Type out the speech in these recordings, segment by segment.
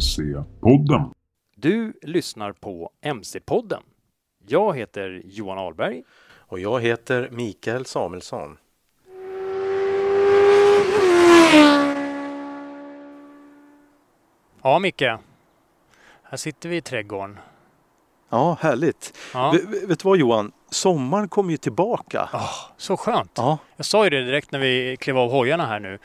MC-podden. Du lyssnar på MC-podden. Jag heter Johan Ahlberg. Och jag heter Mikael Samuelsson. Ja, Micke. Här sitter vi i trädgården. Ja, härligt. Ja. Vet du vad Johan? Sommaren kommer ju tillbaka. Ah, så skönt. Ja, Jag sa ju det direkt när vi klev av hojarna här nu.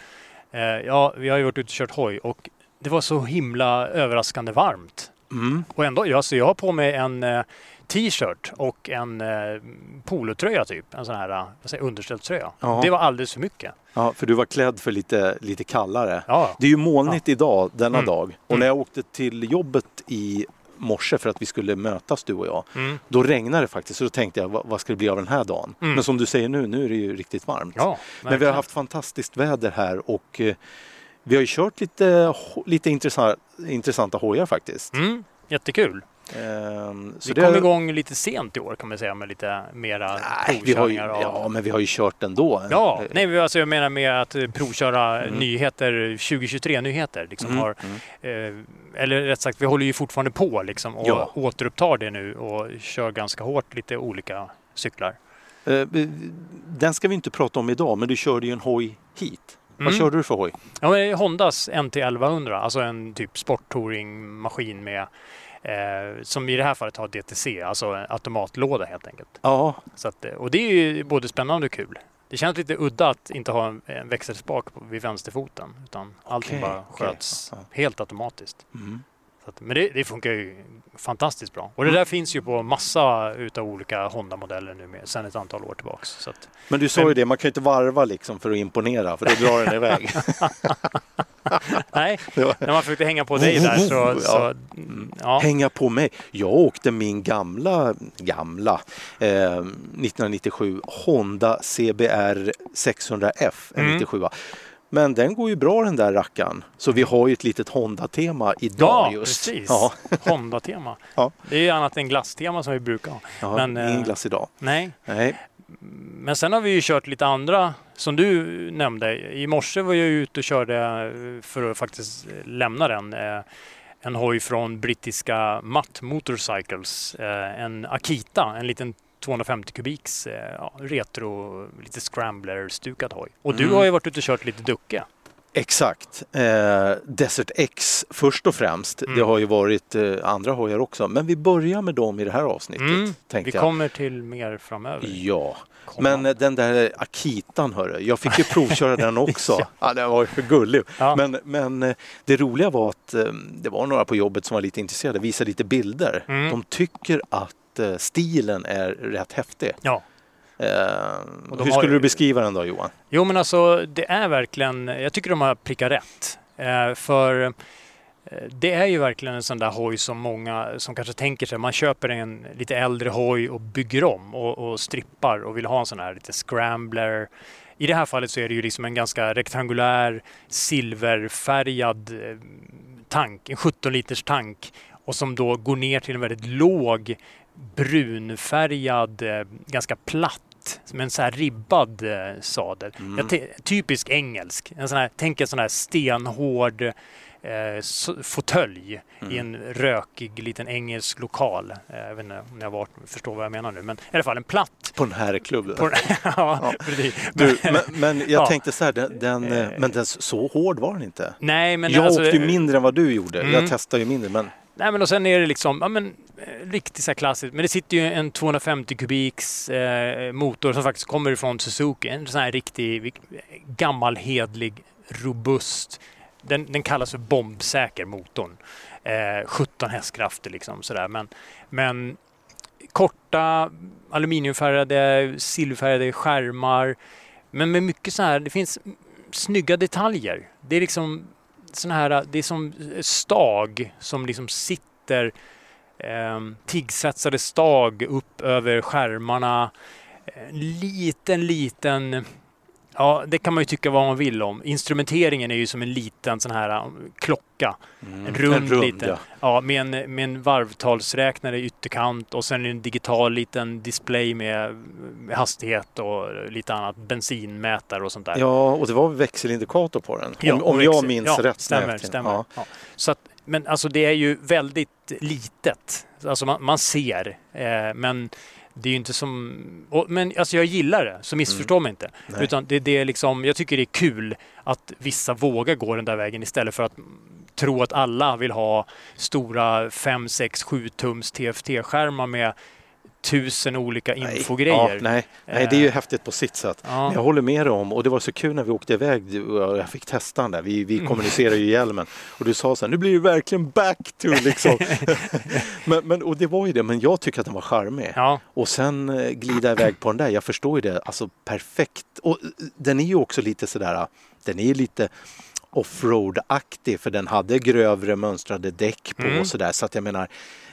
Eh, ja, vi har ju varit ute och kört hoj och det var så himla överraskande varmt. mm. Och ändå, ja, så jag har på mig en eh, t-shirt och en eh, polotröja typ. En sån här eh, vad säger, jag, underställströja. Ja. Det var alldeles för mycket. ja, för du var klädd för lite, lite kallare. Ja, Det är ju molnigt idag, denna Mm. dag. Och Mm. när jag åkte till jobbet i morse för att vi skulle mötas du och jag. mm. Då regnade det faktiskt och då tänkte jag, vad, vad ska det bli av den här dagen? Mm. Men som du säger nu, nu är det ju riktigt varmt. ja Men vi har haft fantastiskt väder här och vi har ju kört lite, lite intressanta, intressanta hojar faktiskt. Mm, jättekul. Så Vi det- kom igång lite sent i år kan man säga med lite mera Nej, vi har ju, av- ja, men vi har ju kört ändå. Ja, Eh, nej, alltså jag menar med att eh, provköra Mm. nyheter, 2023-nyheter. Liksom mm, har, mm. eh, eller rätt sagt, vi håller ju fortfarande på liksom, och Ja. återupptar det nu och kör ganska hårt lite olika cyklar. Eh, Den ska vi inte prata om idag, men du körde ju en hoj hit. Vad Mm. körde du för hoj? Ja, Hondas NT 1100, alltså en typ sporttouringmaskin med eh, som i det här fallet har DTC, alltså en automatlåda helt enkelt. Ja, Så att, eh, och det är ju både spännande och kul. Det känns lite udda att inte ha en, en växelspak vid vänsterfoten utan allting bara sköts Ja. helt automatiskt. mm. Att, men det, det funkar ju fantastiskt bra. Och det där finns ju på massa utav olika Honda-modeller nu med, sedan ett antal år tillbaks. Så att, men du sa Men- ju det, man kan ju inte varva liksom för att imponera, för då drar den iväg. nej, när man försökte hänga på dig där så... Så ja. Hänga på mig. Jag åkte min gamla, gamla, eh, 1997 Honda CBR 600F, en Mm. 97 Men den går ju bra den där rackaren. Så vi har ju ett litet Honda-tema idag Ja, just. precis. Ja, Honda-tema. Ja. Det är ju annat än glasstema som vi brukar ha. ja Men, eh, ingen glass idag. Nej, Nej. Men sen har vi ju kört lite andra, som du nämnde. I morse var jag ute och körde eh, för att faktiskt lämna den. eh, En hoj från brittiska Matt Motorcycles. eh, En Akita, en liten 250 kubiks eh, ja, retro, lite scrambler-stukad hoj. Och du Mm. har ju varit ute och kört lite Ducke. Exakt. Eh, Desert X först och främst. Mm. Det har ju varit eh, andra hojar också. Men vi börjar med dem i det här avsnittet. Mm, Vi jag. kommer till mer framöver. Ja, Komma. men eh, den där Akitan hörru, jag fick ju provköra den också. ja, den var ju för gullig. Ja. Men, men eh, det roliga var att eh, det var några på jobbet som var lite intresserade, visade lite bilder. Mm. De tycker att eh, stilen är rätt häftig. Ja. Eh, hur har skulle ju- du beskriva den då Johan? Jo men alltså det är verkligen, jag tycker de har prickat rätt. Eh, för eh, det är ju verkligen en sån där hoj som många som kanske tänker sig, man köper en lite äldre hoj och bygger om och, och strippar och vill ha en sån här lite scrambler. I det här fallet så är det ju liksom en ganska rektangulär silverfärgad eh, tank, en 17 liters tank och som då går ner till en väldigt låg brunfärgad, eh, ganska platt med en så här ribbad eh, sadel. Mm. Typisk engelsk. En sån här, tänk en sån här stenhård eh, fåtölj Mm. i en rökig liten engelsk lokal. Eh, jag vet inte om jag var, förstår vad jag menar nu, men i alla fall en platt. På den här klubben? På, ja, precis. Du, men, men jag Ja. tänkte så här, den, den, eh, men den, så hård var den inte. Nej, men jag alltså, åkte ju mindre än vad du gjorde. Mm. Jag testade ju mindre. Men Nej men och sen är det liksom, ja men eh, riktigt så här klassiskt. Men det sitter ju en 250 kubiks eh, motor som faktiskt kommer ifrån Suzuki. En sån här riktig eh, gammal hedlig robust. Den, den kallas för bombsäker motorn. Eh, 17 hästkrafter liksom sådär. Men, men korta aluminiumfärgade, silverfärgade skärmar. Men med mycket så här, det finns snygga detaljer. Det är liksom sån här, äh, det är som eh, stag som liksom sitter eh, tiggsvetsade stag upp över skärmarna. Eh, en liten, liten Ja, det kan man ju tycka vad man vill om. Instrumenteringen är ju som en liten sån här um, klocka. Mm. En rund, En rund, liten. ja. Ja, med en, med en varvtalsräknare i ytterkant och sen en digital liten display med, med hastighet och lite annat. Bensinmätare och sånt där. Ja, och det var växelindikator på den. Ja, om om och jag minns ja, rätt. Stämmer, stämmer. Ja. Ja. Så att men alltså det är ju väldigt litet. Alltså man, man ser, eh, men det är ju inte som... Och, men alltså jag gillar det, så missförstå Mm. mig inte. Nej. Utan det, det är liksom, jag tycker det är kul att vissa vågar gå den där vägen istället för att tro att alla vill ha stora 5, 6, 7 tums TFT-skärmar med tusen olika Nej. infogrejer. Ja, nej, nej, det är ju häftigt på sitt sätt. Ja. Jag håller med dig om, och det var så kul när vi åkte iväg och jag fick testa den där. Vi, vi Mm. kommunicerar ju i hjälmen och du sa så här, nu blir det verkligen back to liksom. men, men, och det var ju det, men jag tycker att den var charmig. Ja, Och sen eh, glida iväg på den där, jag förstår ju det, alltså perfekt. Och eh, den är ju också lite sådär, den är ju lite offroad-aktig för den hade grövre mönstrade däck på Mm. och sådär. Så att jag menar,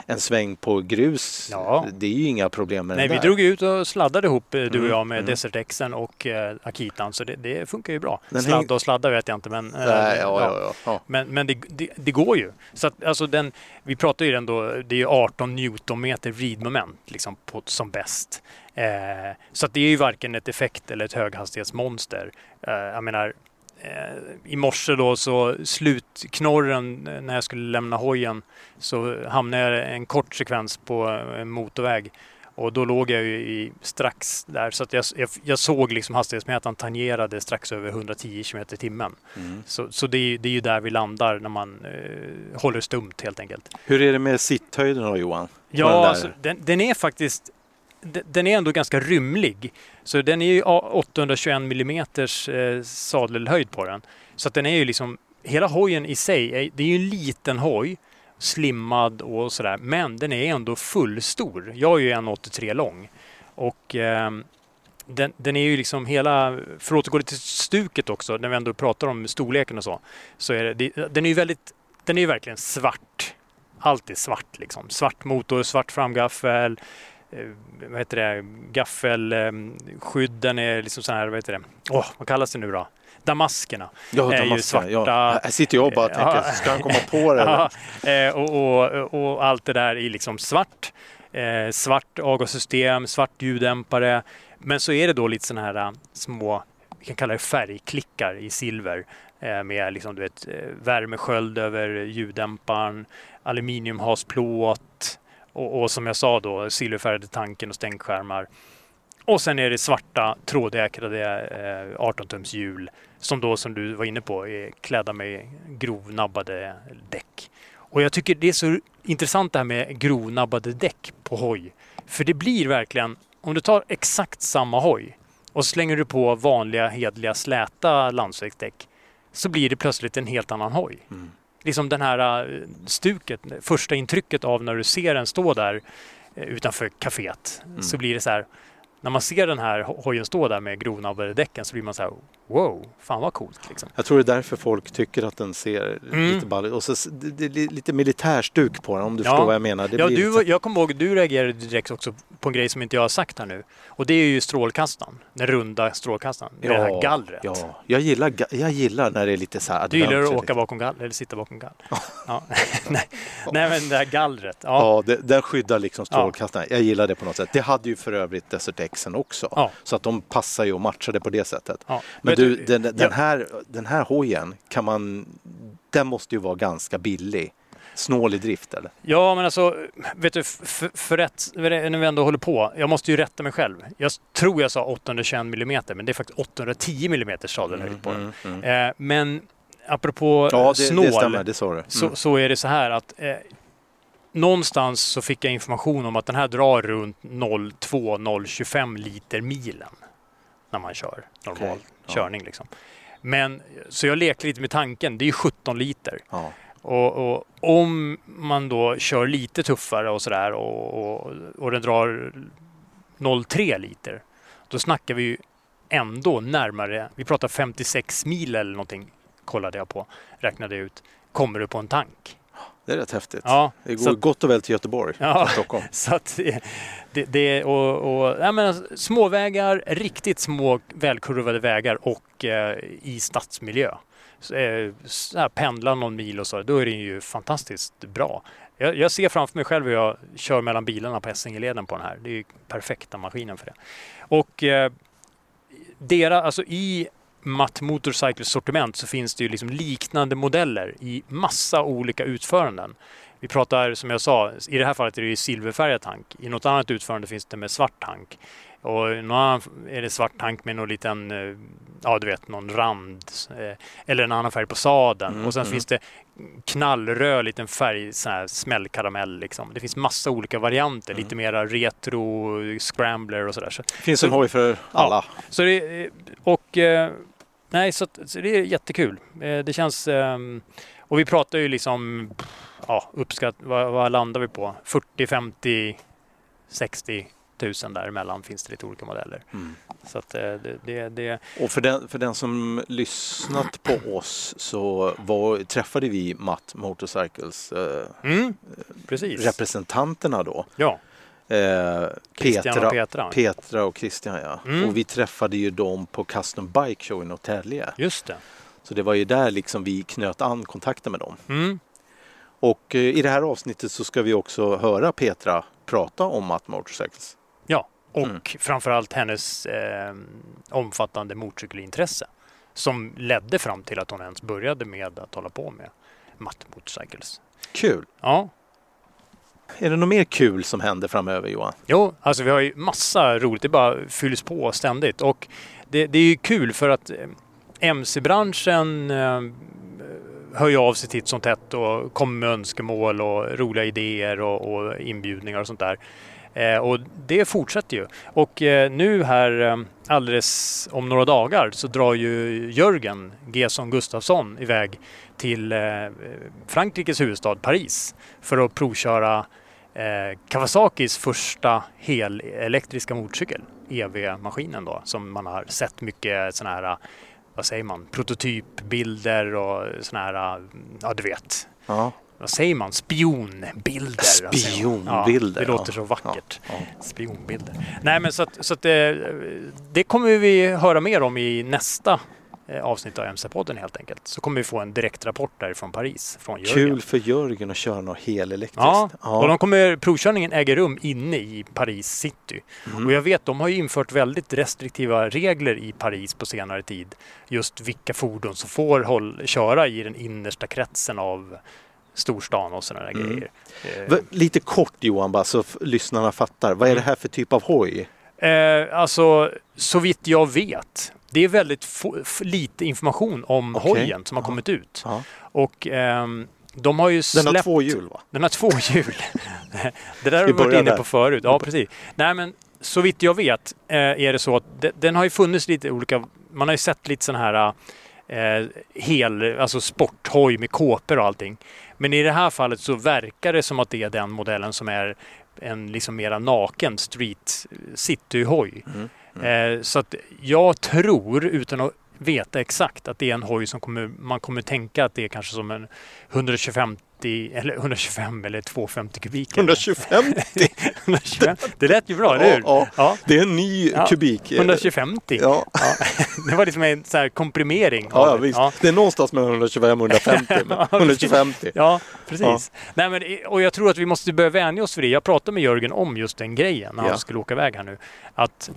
en sväng på grus, Ja. det är ju inga problem med Nej, den vi där. drog ju ut och sladdade ihop eh, du och Mm, jag med mm. Desert Xen och eh, Akitan så det, det funkar ju bra. Den Sladda och sladda vet jag inte men... eh, Nej, ja, ja, ja. Men, men det, det, det går ju. Så att, alltså den, vi pratar ju ändå, det är ju 18 newtonmeter vridmoment liksom på, som bäst. Eh, så att det är ju varken ett effekt eller ett höghastighetsmonster. Eh, jag menar, i morse då så slutknorren eh, när jag skulle lämna hojen så hamnade jag en kort sekvens på en motorväg. Och då låg jag ju i, strax där så att jag, jag, jag såg liksom hastighetsmätaren tangerade strax över 110 km i timmen. Mm. Så, så det, är, det är ju där vi landar när man eh, håller stumt helt enkelt. Hur är det med sitthöjden då Johan? Ja, den alltså, den, den är faktiskt den, är ändå ganska rymlig. Så den är ju 821 mm eh, sadelhöjd på den. Så att den är ju liksom, hela hojen i sig, är, det är ju en liten hoj, slimmad och sådär, men den är ändå fullstor. Jag är ju 1,83 lång. Och eh, den, den är ju liksom hela, för att återgå till stuket också, när vi ändå pratar om storleken och så, så är det, det den är ju väldigt, den är ju verkligen svart. Allt är svart liksom. Svart motor, svart framgaffel, vad heter det, gaffelskydden är liksom så här, vad heter det, åh, vad kallas det nu då? Damaskerna. Ja, är ju svarta- Ja. Här sitter jag och bara tänker, Ja. ska han komma på det? Ja, eh, och, och, och allt det där i liksom svart. Eh, svart avgassystem, svart ljuddämpare. Men så är det då lite sådana här eh, små, vi kan kalla det färgklickar i silver. Eh, med liksom, du vet, eh, värmesköld över ljuddämparen, aluminiumhasplåt och, och som jag sa då silverfärgade tanken och stänkskärmar. Och sen är det svarta trådäkrade eh, 18-tums hjul som då som du var inne på är klädda med grovnabbade däck. Och jag tycker det är så intressant det här med grovnabbade däck på hoj. För det blir verkligen, om du tar exakt samma hoj och slänger du på vanliga hedliga släta landsvägsdäck så blir det plötsligt en helt annan hoj. Mm. Liksom den här eh, stuket, första intrycket av när du ser den stå där eh, utanför kaféet så Mm. blir det så här när man ser den här ho- hojen stå där med grovnabbade däcken så blir man så här wow, fan vad coolt liksom. Jag tror det är därför folk tycker att den ser Mm. lite ball ut. Och så det, det, är lite militärstuk på den om du Ja. förstår vad jag menar. Det Ja, du, lite- jag kommer ihåg, du reagerade direkt också på en grej som inte jag har sagt här nu. Och det är ju strålkastaren, den runda strålkastaren, med det här gallret. Ja, jag gillar, jag gillar när det är lite så här Du gillar att åka lite. bakom gallret, eller sitta bakom gallret? ja. Nej. Nej, men det här gallret. Ja. Ja, det, den skyddar liksom strålkastaren. Jag gillar det på något sätt. Det hade ju för övrigt Desert Xen också. Ja. Så att de passar ju och matchade på det sättet. Ja. Men Vet du, den, den, ja. här, den här hojen kan man... Den måste ju vara ganska billig. Snål i drift eller? Ja, men alltså, vet du, för, för rätt, när vi ändå håller på, jag måste ju rätta mig själv. Jag tror jag sa 821 mm, men det är faktiskt 810 mm sadelhöjd på den. mm. Eh, men apropå Ja, det, snål, det stämmer. Det. Mm. så, så är det så här att eh, någonstans så fick jag information om att den här drar runt 0,2-0,25 liter milen när man kör normal Okej, ja. körning. Liksom. Men så jag lekte lite med tanken, det är ju 17 liter. Ja. Och, och om man då kör lite tuffare och sådär och, och, och den drar 0,3 liter, då snackar vi ju ändå närmare, vi pratar 56 mil eller någonting, kollade jag på, räknade ut, kommer du på en tank. Det är rätt häftigt. Ja, Det går så, gott och väl till Göteborg Ja. från Stockholm. så att det, det, och, och ja, men småvägar, riktigt små välkurvade vägar och eh, i stadsmiljö. Så, eh, så här, pendla någon mil och så, då är det ju fantastiskt bra. Jag, jag ser framför mig själv hur jag kör mellan bilarna på Essingeleden på den här. Det är ju perfekta maskinen för det. Och eh, dera, alltså i Matt Motorcycles sortiment så finns det ju liksom liknande modeller i massa olika utföranden. Vi pratar, som jag sa, i det här fallet är det silverfärgad tank. I något annat utförande finns det med svart tank. Och någon annan är det svart tank med någon liten, eh, ja du vet, någon rand. eh, Eller en annan färg på sadeln. Mm, och sen mm. finns det knallröd liten färg, sån här smällkaramell liksom. Det finns massa olika varianter, Mm. lite mera retro, scrambler och sådär. Så, finns en hoj för alla. så det, och eh, nej, så, så det är jättekul. Eh, Det känns, ehm, och vi pratar ju liksom, ja, uppskatt, vad, vad landar vi på? 40, 50, 60 tusen däremellan finns det lite olika modeller. Mm. Så att eh, det, det, det Och för den, för den som lyssnat på oss så var, träffade vi Matt Motorcycles eh, mm, representanterna då. Ja, Eh, Petra, och Petra. Petra och Christian ja. Mm. Och vi träffade ju dem på Custom Bike Show i Norrtälje. Just det. Så det var ju där liksom vi knöt an kontakten med dem. Mm, Och eh, i det här avsnittet så ska vi också höra Petra prata om Matt Motorcycles. ja, och Mm. framförallt hennes eh, omfattande motorcykelintresse som ledde fram till att hon ens började med att hålla på med Matt Motorcycles. Kul! Ja, är det något mer kul som händer framöver Johan? Jo, alltså vi har ju massa roligt. Det bara fylls på ständigt. Och det, det är ju kul för att eh, MC-branschen eh, hör ju av sig titt som tätt och kommer med önskemål och roliga idéer och, och inbjudningar och sånt där. Eh, och det fortsätter ju. Och eh, nu här eh, alldeles om några dagar så drar ju Jörgen Gesson Gustafsson iväg till eh, Frankrikes huvudstad Paris för att provköra eh, Kawasakis första helelektriska motorcykel, EV-maskinen då, som man har sett mycket sådana här, vad säger man, prototypbilder och sådana här, ja du vet, Ja. vad säger man, spionbilder. Spionbilder, Ja, det låter ja. så vackert. Ja. Spionbilder. Nej men så att, så att det, det kommer vi höra mer om i nästa eh, avsnitt av MC-podden helt enkelt. Så kommer vi få en direktrapport därifrån Paris, från Jörgen. Kul för Jörgen att köra något helelektriskt. Ja, Ja. och de kommer, provkörningen äger rum inne i Paris city. Mm. Och jag vet, de har ju infört väldigt restriktiva regler i Paris på senare tid. Just vilka fordon som får håll, köra i den innersta kretsen av storstan och sådana där Mm. grejer. Eh, Lite kort Johan bara så lyssnarna fattar. Vad är det Mm. här för typ av hoj? Eh, alltså, så vitt jag vet. Det är väldigt få, lite information om Okej. hojen som har kommit ut. Ja. Och ehm, de har ju Den släppt... har två hjul va? Den har två hjul. det där har Vi varit inne där. på förut. Ja, precis. Nej, men så vitt jag vet eh, är det så att de, den har ju funnits lite olika... Man har ju sett lite sån här eh, hel, alltså sporthoj med kåpor och allting. Men i det här fallet så verkar det som att det är den modellen som är en liksom mera naken street cityhoj. Mm. Eh, så att jag tror, utan att veta exakt, att det är en hoj som kommer, man kommer tänka att det är kanske som en 125 eller 125 eller 250 kubik. 125? 125. Det lät ju bra, eller hur? Ja, Ja, Det är en ny Ja, kubik. 125. Ja. Det var liksom en så komprimering. Ja, visst. Det är någonstans mellan 125 och 150. men Ja, 125. Ja, precis. Nej, men, och jag tror att vi måste börja vänja oss vid det. Jag pratade med Jörgen om just den grejen när han skulle åka iväg här nu. Att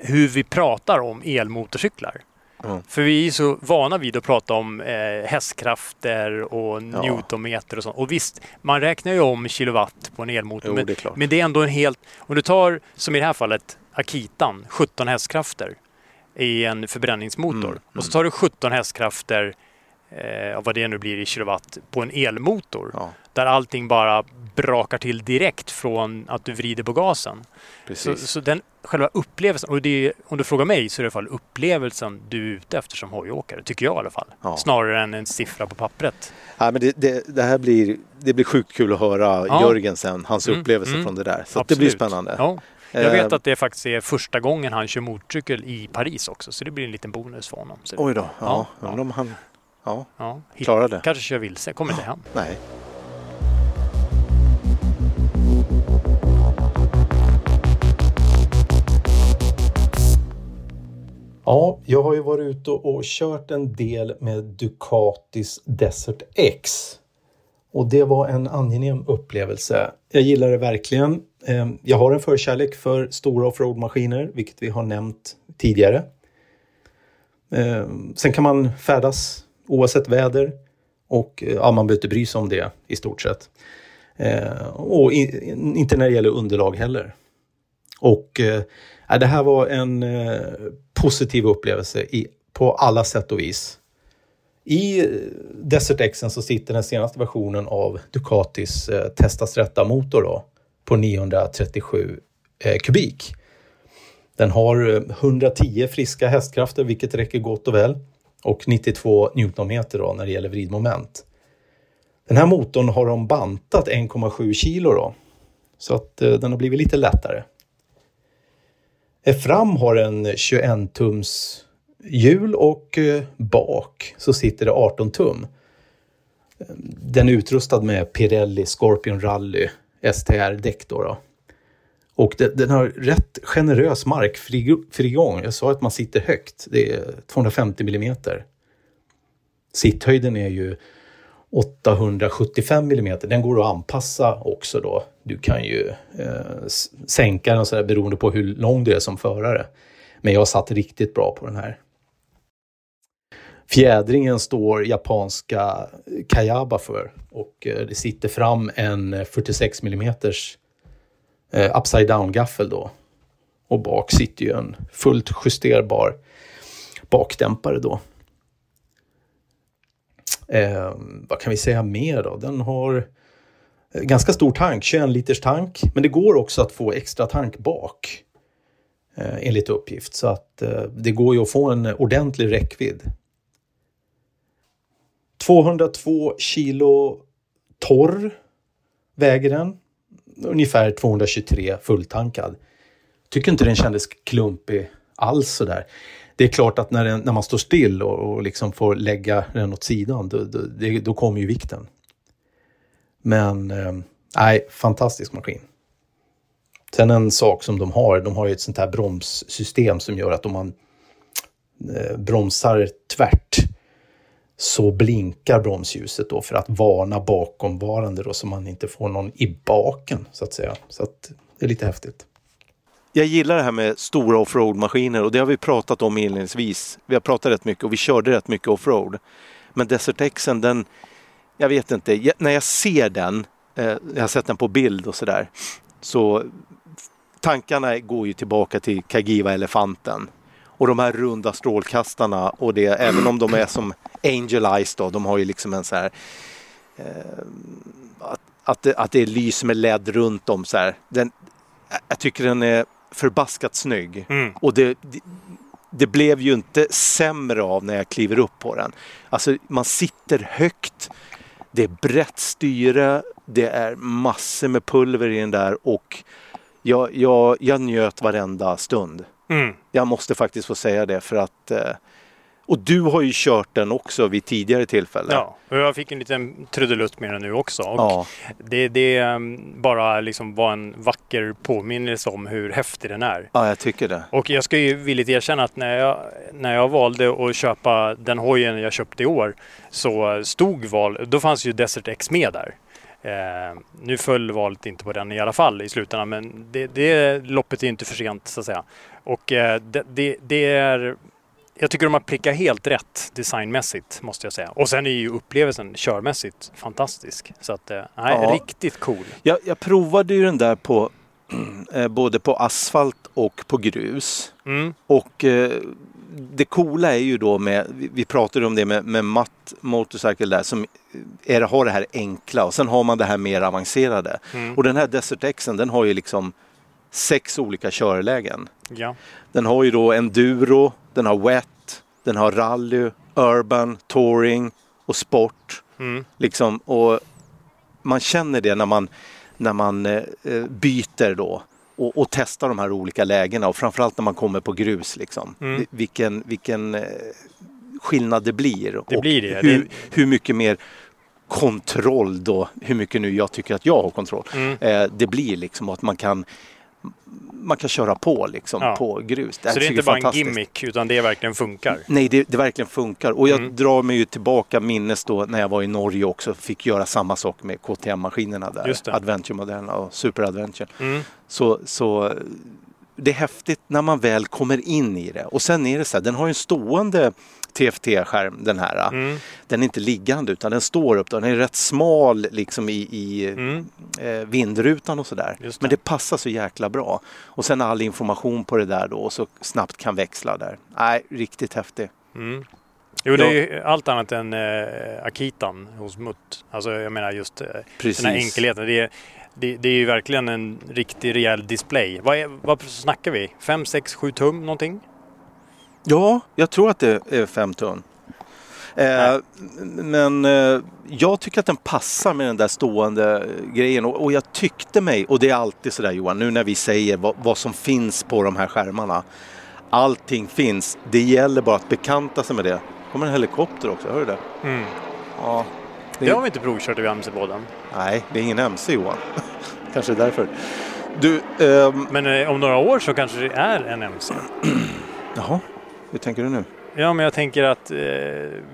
hur vi pratar om elmotorcyklar. Mm. För vi är så vana vid att prata om eh, hästkrafter och Ja. newtonmeter och sånt. Och visst, man räknar ju om kilowatt på en elmotor. Jo, men, det men det är ändå en helt... Om du tar, som i det här fallet, Akitan, 17 hästkrafter i en förbränningsmotor. Mm, Och så mm. tar du 17 hästkrafter, eh, vad det nu blir i kilowatt, på en elmotor. Ja, Där allting bara brakar till direkt från att du vrider på gasen. Så, precis. så den själva upplevelsen, och det är, om du frågar mig så är det i alla fall upplevelsen du är ute efter som hojåkare, tycker jag i alla fall. Ja. Snarare än en siffra på pappret. Ja, men det, det, det här blir, det blir sjukt kul att höra Ja. Jörgen sen, hans Mm, upplevelse mm. från det där. Så det blir spännande. Ja. Jag vet Eh, att det faktiskt är första gången han kör motorcykel i Paris också, så det blir en liten bonus för honom. Oj då, ja, Ja, om han ja, klarar det. kanske kör vilse, kommer inte hem. Nej. Ja, jag har ju varit ute och kört en del med Ducatis Desert X. Och det var en angenäm upplevelse. Jag gillar det verkligen. Ehm, jag har en förkärlek för stora offroad-maskiner, vilket vi har nämnt tidigare. Ehm, sen kan man färdas oavsett väder och eh, ja, man behöver inte bry sig om det i stort sett. Ehm, och inte när det gäller underlag heller. Och eh, det här var en eh, positiv upplevelse i, på alla sätt och vis. I eh, Desert Xen så sitter den senaste versionen av Ducatis eh, Testas rätta motor då, på 937 eh, kubik. Den har eh, 110 friska hästkrafter, vilket räcker gott och väl. Och 92 newtonmeter då, när det gäller vridmoment. Den här motorn har de bantat 1,7 kilo då. Så att eh, den har blivit lite lättare. Fram har en 21 tums hjul och eh, bak så sitter det 18 tum. Den är utrustad med Pirelli Scorpion Rally STR-däck. Då, då Och den har rätt generös markfrigång. Jag sa att man sitter högt. Det är 250 millimeter. Sitthöjden är ju 875 mm. Den går att anpassa också då. Du kan ju eh, sänka den så där beroende på hur lång du är som förare. Men jag satt riktigt bra på den här. Fjädringen står japanska Kayaba för och eh, det sitter fram en 46 mm eh, upside down gaffel då. Och bak sitter ju en fullt justerbar bakdämpare då. Eh, vad kan vi säga mer då? Den har eh, ganska stor tank, 21 liters tank. Men det går också att få extra tank bak. Eh, enligt uppgift. Så att eh, det går ju att få en ordentlig räckvidd. 202 kilo torr väger den. Ungefär 223 fulltankad. Tycker inte den kändes klumpig alls sådär. Det är klart att när, den, när man står still och, och liksom får lägga den åt sidan, då, då, det, då kommer ju vikten. Men, eh, nej, fantastisk maskin. Sen en sak som de har, de har ju ett sånt här bromssystem som gör att om man eh, bromsar tvärt så blinkar bromsljuset då för att varna bakomvarande då så man inte får någon i baken så att säga. Så att det är lite häftigt. Jag gillar det här med stora offroad-maskiner och det har vi pratat om inledningsvis. Vi har pratat rätt mycket och vi körde rätt mycket offroad. Men Desert Xen, den, jag vet inte, jag, när jag ser den, eh, jag har sett den på bild och sådär, så tankarna går ju tillbaka till Kagiva-elefanten. Och de här runda strålkastarna och det, även om de är som Angel Eyes då, de har ju liksom en så här eh, att, att, det, att det lyser med LED runt om så här. Den, jag tycker den är förbaskat snygg. Mm. Och det, det, det, blev ju inte sämre av när jag kliver upp på den. Alltså man sitter högt. Det är brett styre. Det är massor med pulver i den där och jag, jag, jag njöt varenda stund. Mm. Jag måste faktiskt få säga det för att eh, och du har ju kört den också vid tidigare tillfällen. Ja, och jag fick en liten trudelutt med den nu också. Och ja. Det, det um, bara liksom var en vacker påminnelse om hur häftig den är. Ja, jag tycker det. Och jag ska ju villigt erkänna att när jag, när jag valde att köpa den hojen jag köpte i år så stod val, då fanns ju Desert X med där. Eh, nu föll valet inte på den i alla fall i slutändan men det, det loppet är inte för sent så att säga. Och eh, det, det, det är jag tycker de har prickat helt rätt designmässigt måste jag säga. Och sen är ju upplevelsen körmässigt fantastisk. Så att, eh, nej, ja. riktigt cool. Jag, jag provade ju den där på eh, både på asfalt och på grus. Mm. Och eh, det coola är ju då med, vi, vi pratade om det med, med Matt Motorcycle där som är, har det här enkla och sen har man det här mer avancerade. Mm. Och den här Desert Xen den har ju liksom sex olika körlägen. Ja. Den har ju då enduro, den har wet, den har rally, urban, touring och sport. Mm. Liksom, och man känner det när man, när man eh, byter då och, och, testar de här olika lägena och framförallt när man kommer på grus. Liksom. Mm. Vilken, vilken eh, skillnad det blir. Det och blir det. Hur, det... hur mycket mer kontroll då, hur mycket nu jag tycker att jag har kontroll, mm. eh, det blir liksom att man kan man kan köra på liksom ja. på grus. Det så det är inte bara en gimmick utan det verkligen funkar? Nej, det, det verkligen funkar. Och jag mm. drar mig ju tillbaka minnes då när jag var i Norge också fick göra samma sak med KTM-maskinerna där. Adventure Moderna och Super Adventure. Mm. Så, så det är häftigt när man väl kommer in i det. Och sen är det så här, den har ju en stående TFT-skärm den här. Mm. Den är inte liggande utan den står upp. Den är rätt smal liksom i, i mm. eh, vindrutan och sådär. Det. Men det passar så jäkla bra. Och sen all information på det där då och så snabbt kan växla där. Nej, riktigt häftig. Mm. Jo, det är ju allt annat än eh, Akitan hos Mutt. Alltså jag menar just eh, den här enkelheten. Det är, det, det, är ju verkligen en riktig rejäl display. Vad, är, vad snackar vi? 5, 6, 7 tum någonting? Ja, jag tror att det är 5 tum. Eh, men eh, jag tycker att den passar med den där stående grejen och, och, jag tyckte mig, och det är alltid sådär Johan, nu när vi säger vad, vad som finns på de här skärmarna. Allting finns, det gäller bara att bekanta sig med det kommer en helikopter också, hör du det? Mm. Ja, det, det har vi inte provkört i MC-båden. Nej, det är ingen MC Johan. kanske därför. Du, um... Men eh, om några år så kanske det är en MC. Jaha, hur tänker du nu? Ja, men jag tänker att eh,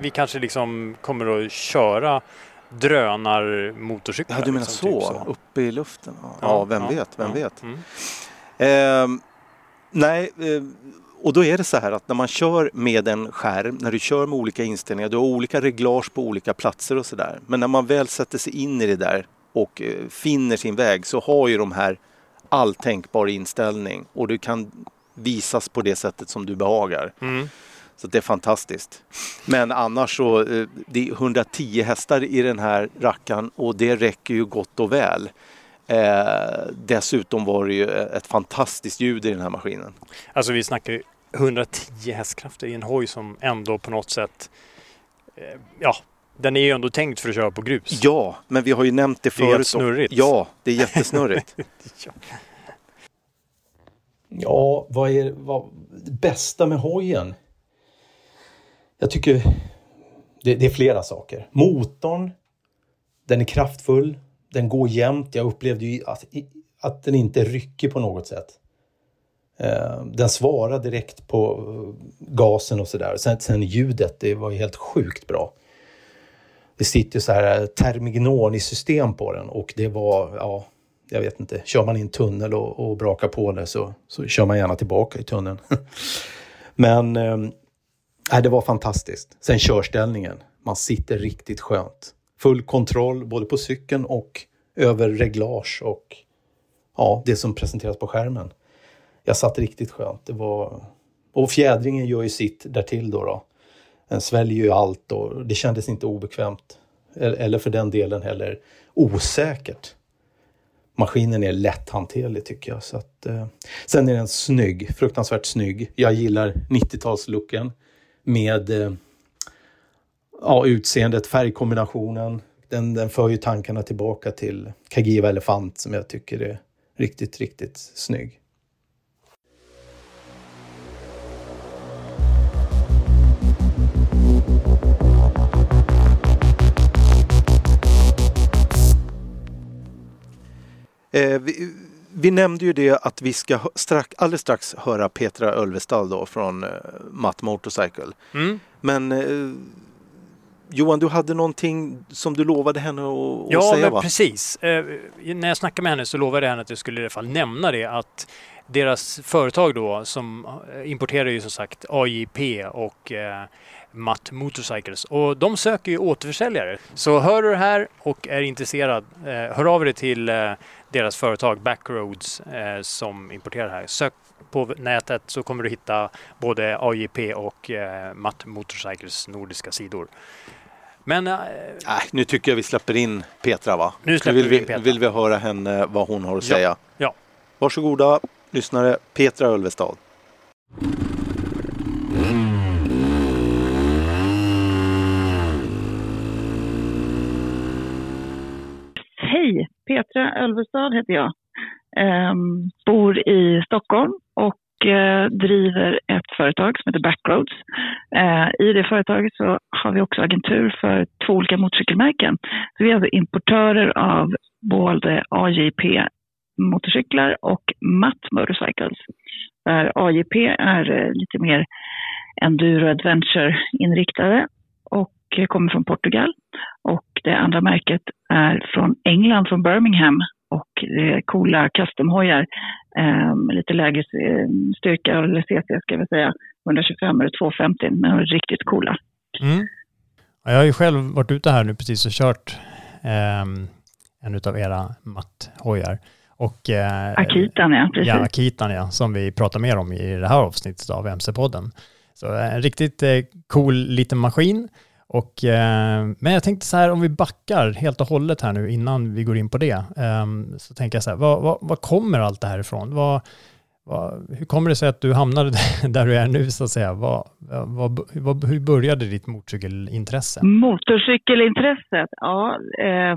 vi kanske liksom kommer att köra drönarmotorcyklar. Ja, du menar liksom, så? Typ så? Uppe i luften? Ja, ja vem ja, vet, vem ja. vet. Mm. Eh, nej, eh, och då är det så här att när man kör med en skärm, när du kör med olika inställningar, du har olika reglage på olika platser och sådär. Men när man väl sätter sig in i det där och eh, finner sin väg så har ju de här all tänkbar inställning och du kan visas på det sättet som du behagar. Mm. Så det är fantastiskt. Men annars så, eh, det är 110 hästar i den här rackan och det räcker ju gott och väl. Eh, dessutom var det ju ett fantastiskt ljud i den här maskinen. Alltså vi snackar ju 110 hästkrafter i en hoj som ändå på något sätt eh, ja, den är ju ändå tänkt för att köra på grus. Ja, men vi har ju nämnt det förut. Det är snurrigt. Ja, det är jättesnurrigt. ja ja, vad är vad, det bästa med hojen? Jag tycker det, det, är flera saker. Motorn, den är kraftfull, den går jämnt. Jag upplevde ju att, att den inte rycker på något sätt. Eh, den svarar direkt på eh, gasen och sådär. Sen, sen ljudet, det var ju helt sjukt bra. Det sitter ju så här Termignoni-system på den och det var, ja, jag vet inte. Kör man i en tunnel och, och brakar på det så, så kör man gärna tillbaka i tunneln. Men eh, det var fantastiskt. Sen körställningen. Man sitter riktigt skönt. Full kontroll både på cykeln och över reglage och ja, det som presenteras på skärmen jag satt riktigt skönt. Det var... Och fjädringen gör ju sitt därtill då. då. Den sväljer ju allt och det kändes inte obekvämt. Eller för den delen heller osäkert. Maskinen är lätthanterlig tycker jag. Så att, eh. Sen är den snygg, fruktansvärt snygg. Jag gillar 90-talslooken med eh, ja, utseendet, färgkombinationen. Den, den för ju tankarna tillbaka till Kagiva Elefant som jag tycker är riktigt, riktigt snygg. Vi, vi, nämnde ju det att vi ska strax, alldeles strax höra Petra Ölvestad då från eh, Matt Motorcycle. Mm. Men eh, Johan, du hade någonting som du lovade henne att, ja, säga? Ja, precis. Eh, när jag snackade med henne så lovade jag henne att jag skulle i alla fall nämna det att deras företag då som eh, importerar ju som sagt AJP och eh, Matt Motorcycles och de söker ju återförsäljare. Så hör du det här och är intresserad, eh, hör av dig till eh, deras företag Backroads eh, som importerar här. Sök på nätet så kommer du hitta både AJP och Matt Motorcycles nordiska sidor. Men... Äh, nu tycker jag vi släpper in Petra va? Nu släpper vill vi in Petra. vill vi höra henne vad hon har att säga. Ja. ja. Varsågoda lyssnare Petra Ölvestad. Hej! Petra Ölvestad heter jag. Um, bor i Stockholm och uh, driver ett företag som heter Backroads. Uh, I det företaget så har vi också agentur för två olika motorcykelmärken. Så vi är alltså importörer av både AJP motorcyklar och Matt Motorcycles. Där AJP är uh, lite mer enduro adventure inriktade och kommer från Portugal. Och det andra märket är från England, från Birmingham och Det är coola customhojar. Um, lite lägre eh, styrka, eller CC ska vi säga. 125 eller 250, men de är riktigt coola. Mm. Jag har ju själv varit ute här nu precis och kört um, en av era matthojar. Och, eh, Akitan ja, precis. Ja, Akitan ja, som vi pratar mer om i det här avsnittet av MC-podden. Så en riktigt eh, cool liten maskin. Och, eh, men jag tänkte så här, om vi backar helt och hållet här nu innan vi går in på det, eh, så tänker jag så här, vad, vad, vad kommer allt det här ifrån? Vad, hur kommer det sig att du hamnade där du är nu så att säga? Vad, vad, hur började ditt motorcykelintresse? Motorcykelintresset? Ja, eh,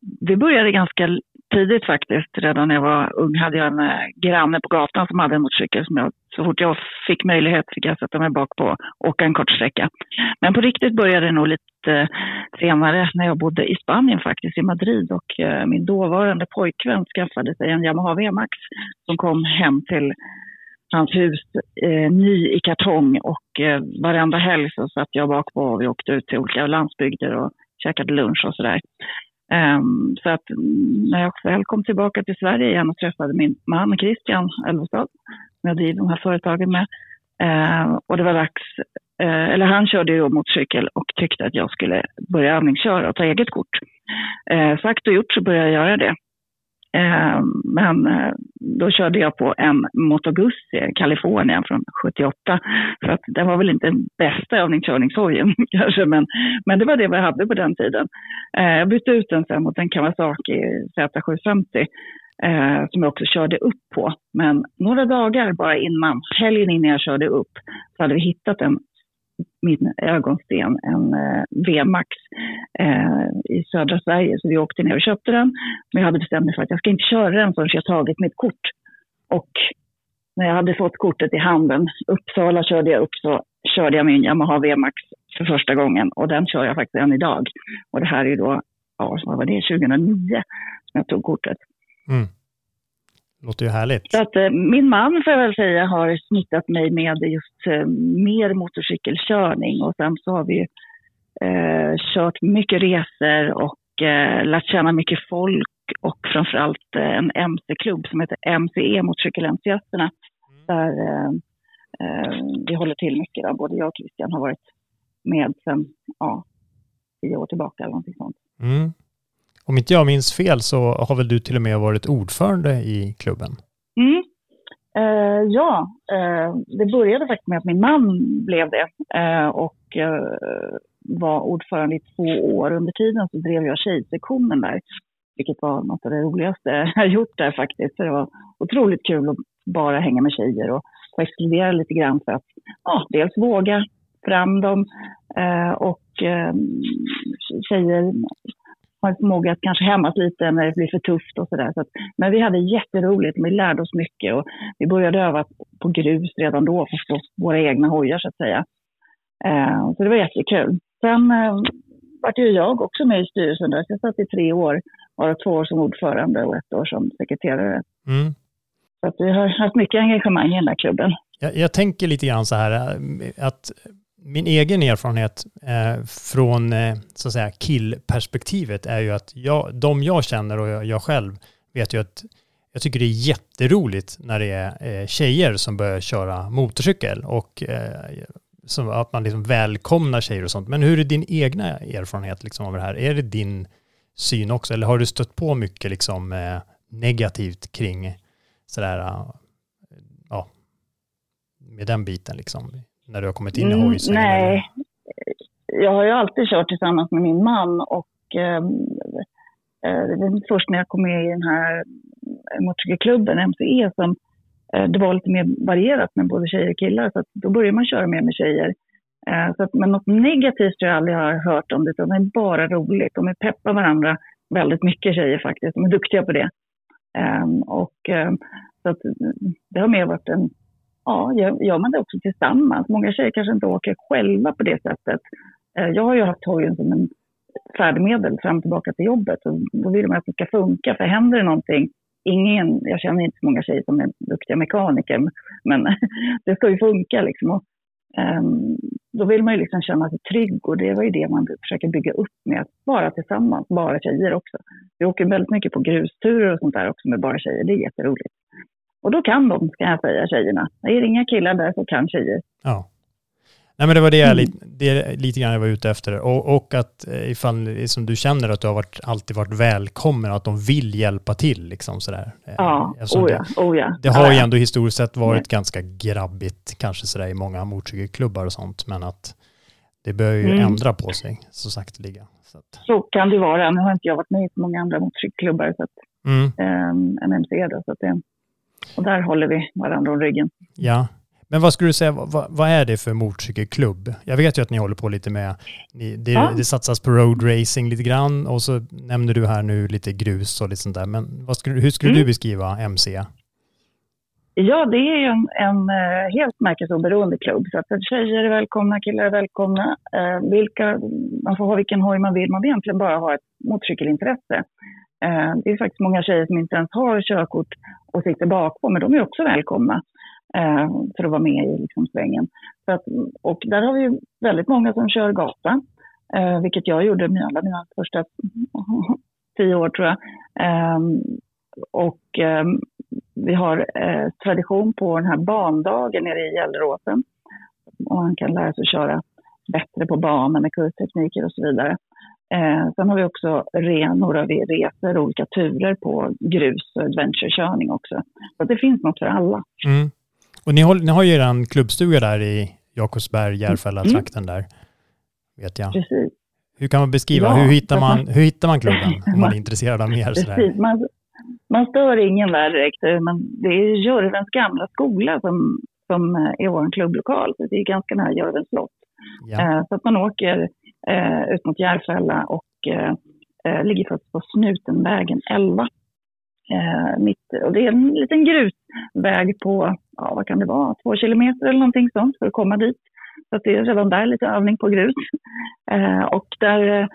det började ganska tidigt faktiskt. Redan när jag var ung hade jag en eh, granne på gatan som hade en motorcykel. Som jag, så fort jag fick möjlighet fick jag sätta mig bak på och åka en kort sträcka. Men på riktigt började det nog lite eh, senare när jag bodde i Spanien faktiskt, i Madrid. Och eh, min dåvarande pojkvän skaffade sig en Yamaha VMAX som kom hem till hans hus eh, ny i kartong och eh, varenda helg så satt jag bak på och vi åkte ut till olika landsbygder och käkade lunch och sådär. Um, så att mm, när jag väl kom tillbaka till Sverige igen och träffade min man Christian Elvestad, som jag driver de här företagen med, uh, och det var dags, uh, eller han körde ju motorcykel och tyckte att jag skulle börja övningsköra och ta eget kort. Uh, sagt och gjort så började jag göra det. Eh, men eh, då körde jag på en Moto Guzzi, Kalifornien från 78. Så att det var väl inte den bästa övningskörningshojen kanske, men, men det var det vi hade på den tiden. Eh, jag bytte ut den sen mot en Kawasaki Z750 eh, som jag också körde upp på. Men några dagar bara innan, helgen innan jag körde upp, så hade vi hittat en min ögonsten, en eh, VMAX eh, i södra Sverige. Så vi åkte ner och köpte den. Men jag hade bestämt mig för att jag ska inte köra den förrän jag tagit mitt kort. Och när jag hade fått kortet i handen, Uppsala körde jag upp, så körde jag min Yamaha V-Max för första gången. Och den kör jag faktiskt än idag. Och det här är då, ja, vad var det, 2009 som jag tog kortet. Mm. Låter ju härligt. Så att, eh, min man får jag väl säga har smittat mig med just eh, mer motorcykelkörning och sen så har vi eh, kört mycket resor och eh, lärt känna mycket folk och framförallt eh, en MC-klubb som heter MCE, Motorcykelentusiasterna. Mm. Där vi håller till mycket. Då. Både jag och Christian har varit med sedan ja, tio år tillbaka eller någonting sånt. Mm. Om inte jag minns fel så har väl du till och med varit ordförande i klubben? Mm. Eh, ja, eh, det började faktiskt med att min man blev det eh, och eh, var ordförande i två år. Under tiden så drev jag tjejsektionen där, vilket var något av det roligaste jag gjort där faktiskt. Så det var otroligt kul att bara hänga med tjejer och få exkludera lite grann för att ja, dels våga fram dem eh, och eh, tjejer har en förmåga att kanske hämmas lite när det blir för tufft och sådär. Så men vi hade jätteroligt, vi lärde oss mycket och vi började öva på grus redan då, på våra egna hojar så att säga. Eh, så det var jättekul. Sen eh, vart ju jag också med i styrelsen där, så jag satt i tre år, varav två år som ordförande och ett år som sekreterare. Mm. Så att vi har haft mycket engagemang i den där klubben. Jag, jag tänker lite grann så här eh, att min egen erfarenhet eh, från eh, så att säga killperspektivet är ju att jag, de jag känner och jag, jag, själv vet ju att jag tycker det är jätteroligt när det är eh, tjejer som börjar köra motorcykel och eh, som, att man liksom välkomnar tjejer och sånt. Men hur är din egna erfarenhet liksom av det här? Är det din syn också eller har du stött på mycket liksom eh, negativt kring sådär, eh, ja, med den biten liksom? När du har kommit in i mm, hojsvängen? nej, jag har ju alltid kört tillsammans med min man och ehm, eh, det var först när jag kom med i den här motorcykelklubben, MCE, som eh, det var lite mer varierat med både tjejer och killar. Så då började man köra mer med tjejer. Eh, så att, men något negativt tror jag aldrig har hört om det, utan det är bara roligt. De peppar varandra väldigt mycket tjejer faktiskt. De är duktiga på det. Um, och, um, så att, det har mer varit en ja, gör man det också tillsammans. Många tjejer kanske inte åker själva på det sättet. Eh, jag har ju haft hojen som en färdmedel fram och tillbaka till jobbet. Och då vill man att det ska funka, för händer det någonting, ingen, jag känner inte så många tjejer som är duktiga mekaniker, men det ska ju funka liksom. Och, um, då vill man ju liksom känna sig trygg och det var ju det man försöker bygga upp med att vara tillsammans, bara tjejer också. Vi åker väldigt mycket på grusturer och sånt där också med bara tjejer. Det är jätteroligt. Och då kan de, ska jag säga, tjejerna. Är det inga killar där så kan tjejer. Ja. Nej, men det var det, jag, mm. det lite grann jag var ute efter. Och, och att eh, ifall som du känner att du har varit, alltid varit välkommen, att de vill hjälpa till. Liksom sådär. Eh, ja, oh ja, det, oh ja. det har ju ändå historiskt sett varit ja. ganska grabbigt, kanske sådär i många motorcykelklubbar och sånt, men att det börjar ju mm. ändra på sig så sakteliga. Så, att... så kan det vara. Nu har inte jag varit med i så många andra motorcykelklubbar så att, mm. um, än MC då, så att det, och där håller vi varandra om ryggen. Ja, men vad skulle du säga, vad, vad, är det för motorcykelklubb? Jag vet ju att ni håller på lite med, ni, det, ja. det satsas på roadracing lite grann och så nämner du här nu lite grus och lite sånt där. Men skulle, hur skulle mm. du beskriva MC? Ja, det är ju en, en uh, helt märkesoberoende klubb. Så att tjejer är välkomna, killar är välkomna. Uh, vilka, man får ha vilken hoj man vill. Man vill egentligen bara ha ett motorcykelintresse. Eh, det är faktiskt många tjejer som inte ens har körkort och sitter bakpå, men de är också välkomna eh, för att vara med i liksom, svängen. Så att, och där har vi väldigt många som kör gata, eh, vilket jag gjorde med alla mina första tio år tror jag. Ehm, och ehm, vi har tradition på den här bandagen nere i Gelleråsen. Och man kan lära sig att köra bättre på banan med kurstekniker och så vidare. Eh, sen har vi också re, några resor, olika turer på grus och adventurekörning också. Så det finns något för alla. Mm. Och ni, håller, ni har ju er klubbstuga där i Jakobsberg, Järfälla-trakten där, vet jag. Precis. Hur kan man beskriva, ja, hur, hittar man, hur hittar man klubben om man är intresserad av mer? Precis, man, man stör ingen där direkt, men det är Jörvens gamla skola som, som är vår klubblokal, så det är ganska nära Jörvens slott. Ja. Eh, så att man åker eh, ut mot Järfälla och eh, eh ligger faktiskt på Snutenvägen 11 Eh, mitt, och det är en liten grusväg på, ja vad kan det vara, två kilometer eller någonting sånt för att komma dit. Så det är redan där lite övning på grus. Eh, och där,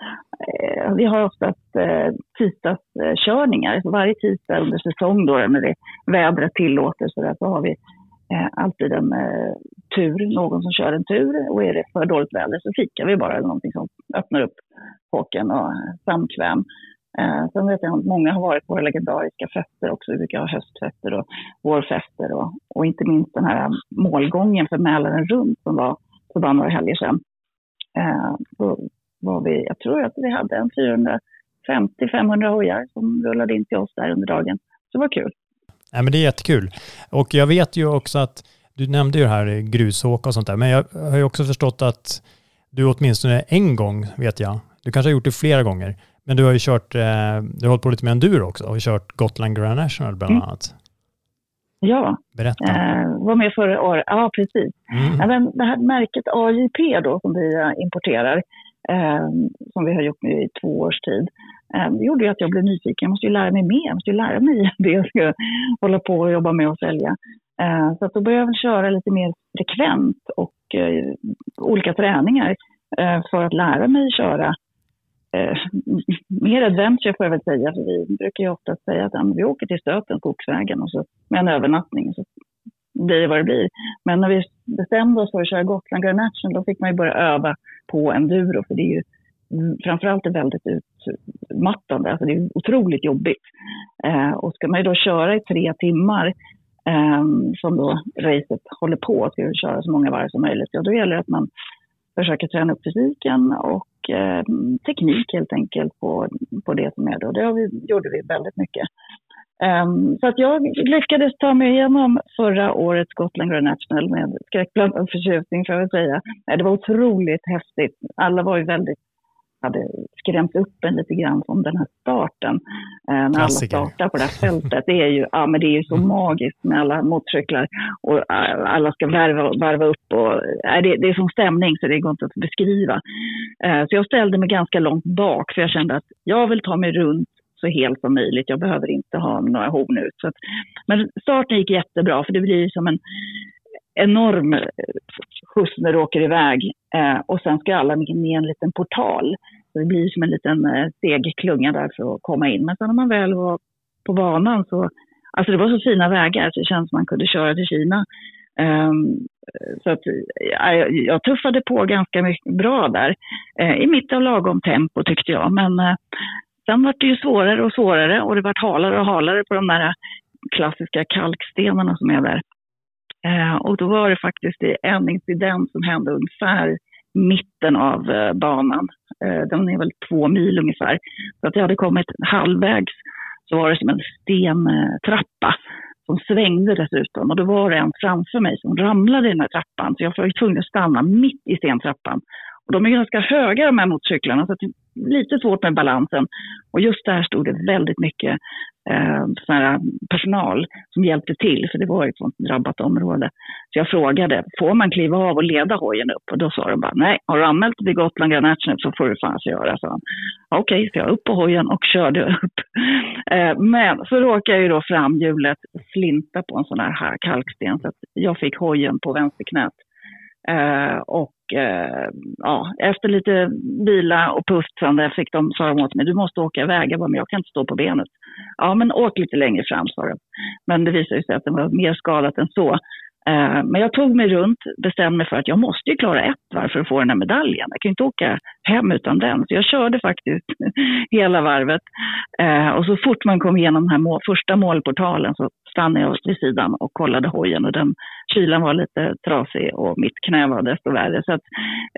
eh, vi har oftast eh, tisdagskörningar. Så varje tisdag under säsong då när det vädret tillåter så, där, så har vi Eh, alltid en eh, tur, någon som kör en tur. Och är det för dåligt väder så fikar vi bara eller någonting som öppnar upp kåken och eh, samkväm. Eh, sen vet jag att många har varit på våra legendariska fester också. Vi brukar ha höstfester och vårfester och, och inte minst den här målgången för Mälaren runt som var för bara några helger sedan. Eh, då var vi, jag tror att vi hade en 450-500 hojar som rullade in till oss där under dagen. Så det var kul. Ja, men det är jättekul. Och jag vet ju också att du nämnde ju det här grusåka och sånt där, men jag har ju också förstått att du åtminstone en gång, vet jag, du kanske har gjort det flera gånger, men du har ju kört, eh, du har hållit på lite med enduro också och kört Gotland Grand National bland mm. annat. Ja, Berätta. Eh, var med förra året. Ja, precis. Mm. Även det här märket AJP då som vi importerar, eh, som vi har gjort nu i två års tid, eh, det gjorde ju att jag blev nyfiken. Jag måste ju lära mig mer. Jag måste ju lära mig det jag ska hålla på och jobba med och sälja. Eh, så att då började jag väl köra lite mer frekvent och eh, olika träningar eh, för att lära mig köra eh, mer adventure får jag väl säga. För vi brukar ju ofta säga att ja, vi åker till Stöten, Skogsvägen, och så, med en övernattning. Så blir vad det blir. Men när vi bestämde oss för att köra Gotland Grand National, då fick man ju börja öva på enduro. För det är ju framförallt är väldigt utmattande. Alltså det är otroligt jobbigt. Eh, och ska man ju då köra i tre timmar, eh, som då racet håller på, ska köra så många varv som möjligt, ja, då gäller det att man försöker träna upp fysiken och eh, teknik helt enkelt på, på det som är det. har det vi, gjorde vi väldigt mycket. Um, så att jag lyckades ta mig igenom förra årets Gotland Grand National med skräckblandad förtjusning får jag väl säga. Det var otroligt häftigt. Alla var ju väldigt hade skrämt upp en lite grann från den här starten. Eh, när alla startar på det här fältet. Det är ju, ja, men det är ju så mm. magiskt med alla motorcyklar och uh, alla ska varva, varva upp. Och, uh, det, det är sån stämning så det går inte att beskriva. Uh, så jag ställde mig ganska långt bak för jag kände att jag vill ta mig runt så helt som möjligt. Jag behöver inte ha några horn ut. Så att, men starten gick jättebra för det blir som en enorm skjuts när du åker iväg. Eh, och sen ska alla in i en liten portal. Så det blir som en liten eh, stegklunga där för att komma in. Men sen när man väl var på banan så, alltså det var så fina vägar så det känns som man kunde köra till Kina. Um, så att, jag, jag tuffade på ganska mycket bra där. Uh, I mitt av lagom tempo tyckte jag. Men eh, sen var det ju svårare och svårare och det vart halare och halare på de där klassiska kalkstenarna som är där. Eh, och då var det faktiskt en incident som hände ungefär mitten av eh, banan. Eh, den är väl två mil ungefär. Så att jag hade kommit halvvägs så var det som en stentrappa som svängde dessutom. Och då var det en framför mig som ramlade i den här trappan. Så jag var tvungen att stanna mitt i stentrappan. Och de är ganska höga de här motorcyklarna så det är lite svårt med balansen. Och just där stod det väldigt mycket eh, sån personal som hjälpte till, för det var ju ett sånt drabbat område. Så jag frågade, får man kliva av och leda hojen upp? Och då sa de bara, nej, har du anmält dig till Gotland Grand National så får du fan så göra, sa Okej, okay, så jag upp på hojen och körde upp. Eh, men så råkade jag ju då framhjulet slinta på en sån här kalksten, så att jag fick hojen på vänsterknät. Eh, och Eh, ja, efter lite vila och pustande fick de, sa de åt mig, du måste åka iväg. Jag bara, men jag kan inte stå på benet. Ja, men åk lite längre fram, sa de. Men det visade sig att det var mer skadat än så. Eh, men jag tog mig runt, bestämde mig för att jag måste ju klara ett varv för att få den här medaljen. Jag kan inte åka hem utan den. Så jag körde faktiskt hela varvet. Eh, och så fort man kom igenom den här första målportalen så stannade jag vid sidan och kollade hojen och den kylan var lite trasig och mitt knä var desto värre. Så att,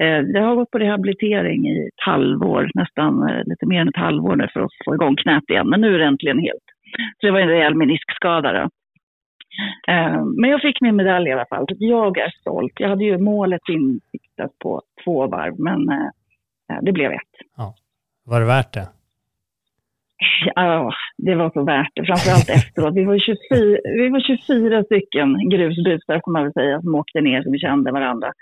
eh, jag har gått på rehabilitering i ett halvår, nästan lite mer än ett halvår nu för att få igång knät igen. Men nu är det äntligen helt. Så det var en rejäl meniskskada då. Eh, men jag fick min medalj i alla fall. Jag är stolt. Jag hade ju målet insiktat på två varv, men eh, det blev ett. Ja. Var det värt det? Ja, det var så värt det. Framförallt efteråt. Vi var 24, vi var 24 stycken grusbusar, får man väl säga, som åkte ner som vi kände varandra.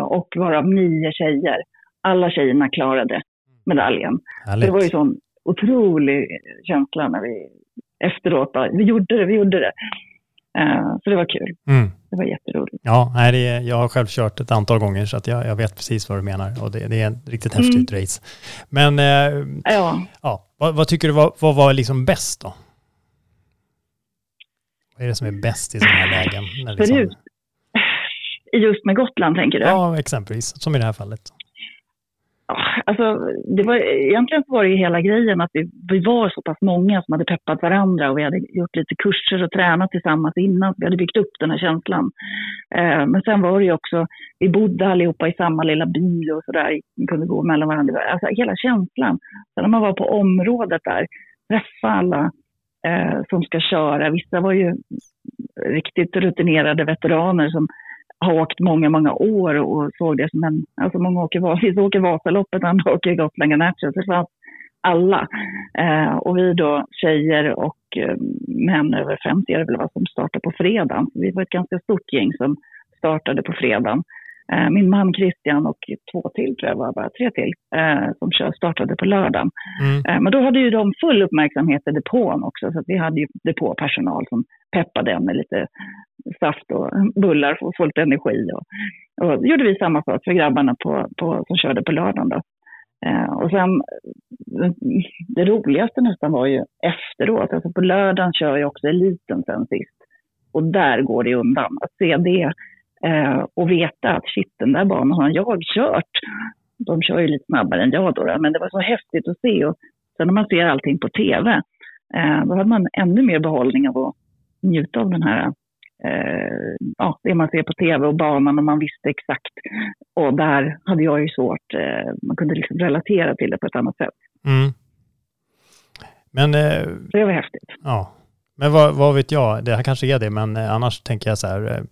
Och varav nio tjejer. Alla tjejerna klarade medaljen. Det var ju sån otrolig känsla när vi efteråt vi gjorde det, vi gjorde det. Uh, så det var kul. Mm. Det var jätteroligt. Ja, nej, det är, jag har själv kört ett antal gånger så att jag, jag vet precis vad du menar och det, det är ett riktigt häftigt mm. race. Men eh, ja. ja, vad, vad, tycker du var, vad var liksom bäst då? Vad är det som är bäst i sådana här lägen? Liksom... Just med Gotland tänker du? Ja, exempelvis, som i det här fallet. Alltså, det var, egentligen var det ju hela grejen att vi, vi var så pass många som hade peppat varandra och vi hade gjort lite kurser och tränat tillsammans innan. Vi hade byggt upp den här känslan. Eh, men sen var det ju också, vi bodde allihopa i samma lilla by och sådär, vi kunde gå mellan varandra. Alltså hela känslan. Sen när man var på området där, träffa alla eh, som ska köra. Vissa var ju riktigt rutinerade veteraner som har åkt många, många år och såg det som en... Alltså många åker, vissa åker Vasaloppet, andra åker Gotland Natural. Det fanns alla. Eh, och vi då, tjejer och eh, män över 50 är det väl vad som startar på fredagen. Vi var ett ganska stort gäng som startade på fredagen. Eh, min man Christian och två till, tror jag var, bara tre till, eh, som startade på lördagen. Mm. Eh, men då hade ju de full uppmärksamhet i depån också, så vi hade ju depåpersonal som peppade med lite saft och bullar få lite energi. Och, och gjorde vi samma sak för grabbarna på, på, som körde på lördagen. Då. och sen, det roligaste nästan var ju efteråt, alltså på lördagen kör jag också eliten sen sist. Och där går det undan. Att se det Eh, och veta att shit, den där banan har jag kört. De kör ju lite snabbare än jag då, men det var så häftigt att se. Och sen när man ser allting på tv, eh, då hade man ännu mer behållning av att njuta av den här eh, ja, det man ser på tv och banan och man visste exakt. Och där hade jag ju svårt, eh, man kunde liksom relatera till det på ett annat sätt. Mm. Men, eh, det var häftigt. Ja, men vad, vad, vet jag, det här kanske är det, men eh, annars tänker jag så här, eh,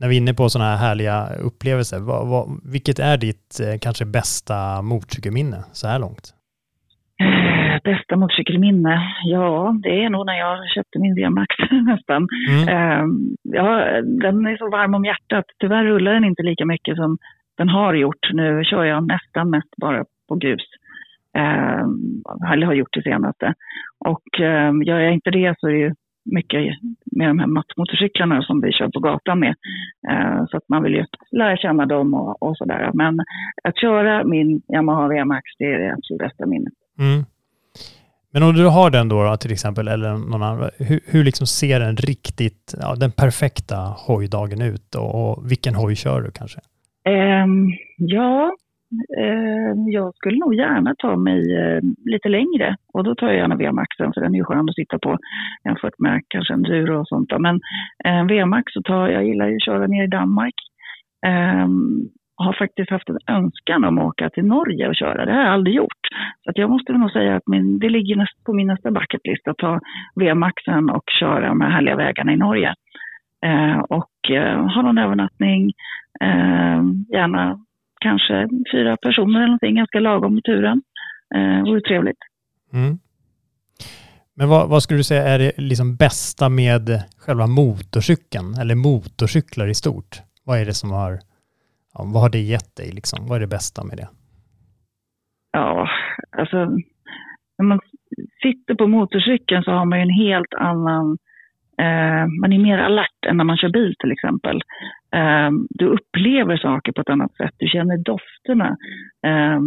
när vi är inne på sådana här härliga upplevelser, vad, vad, vilket är ditt eh, kanske bästa motorcykelminne så här långt? Bästa motorcykelminne? Ja, det är nog när jag köpte min VMAX nästan. Mm. Eh, ja, den är så varm om hjärtat. Tyvärr rullar den inte lika mycket som den har gjort. Nu kör jag nästan mest bara på grus. Eh, eller har gjort det senaste. Och eh, gör jag inte det så är det ju mycket med de här mattmotorcyklarna som vi kör på gatan med. Eh, så att man vill ju lära känna dem och, och sådär. Men att köra min Yamaha VMAX, det är det absolut bästa minnet. Mm. Men om du har den då till exempel, eller någon annan, hur, hur liksom ser den riktigt, ja, den perfekta hojdagen ut och, och vilken hoj kör du kanske? Um, ja, Eh, jag skulle nog gärna ta mig eh, lite längre och då tar jag gärna VMAXen för den är ju skön att sitta på jämfört med kanske en Duro och sånt. Då. Men eh, VMAX så tar jag gillar ju att köra ner i Danmark. Eh, har faktiskt haft en önskan om att åka till Norge och köra. Det har jag aldrig gjort. Så att jag måste nog säga att min, det ligger näst, på min nästa bucketlist att ta VMAXen och köra de här härliga vägarna i Norge. Eh, och eh, ha någon övernattning, eh, gärna kanske fyra personer eller någonting, ganska lagom i turen. Eh, vore trevligt. Mm. Men vad, vad, skulle du säga är det liksom bästa med själva motorcykeln eller motorcyklar i stort? Vad är det som har, ja, vad har det gett dig liksom? Vad är det bästa med det? Ja, alltså när man sitter på motorcykeln så har man ju en helt annan Eh, man är mer alert än när man kör bil till exempel. Eh, du upplever saker på ett annat sätt, du känner dofterna. Eh,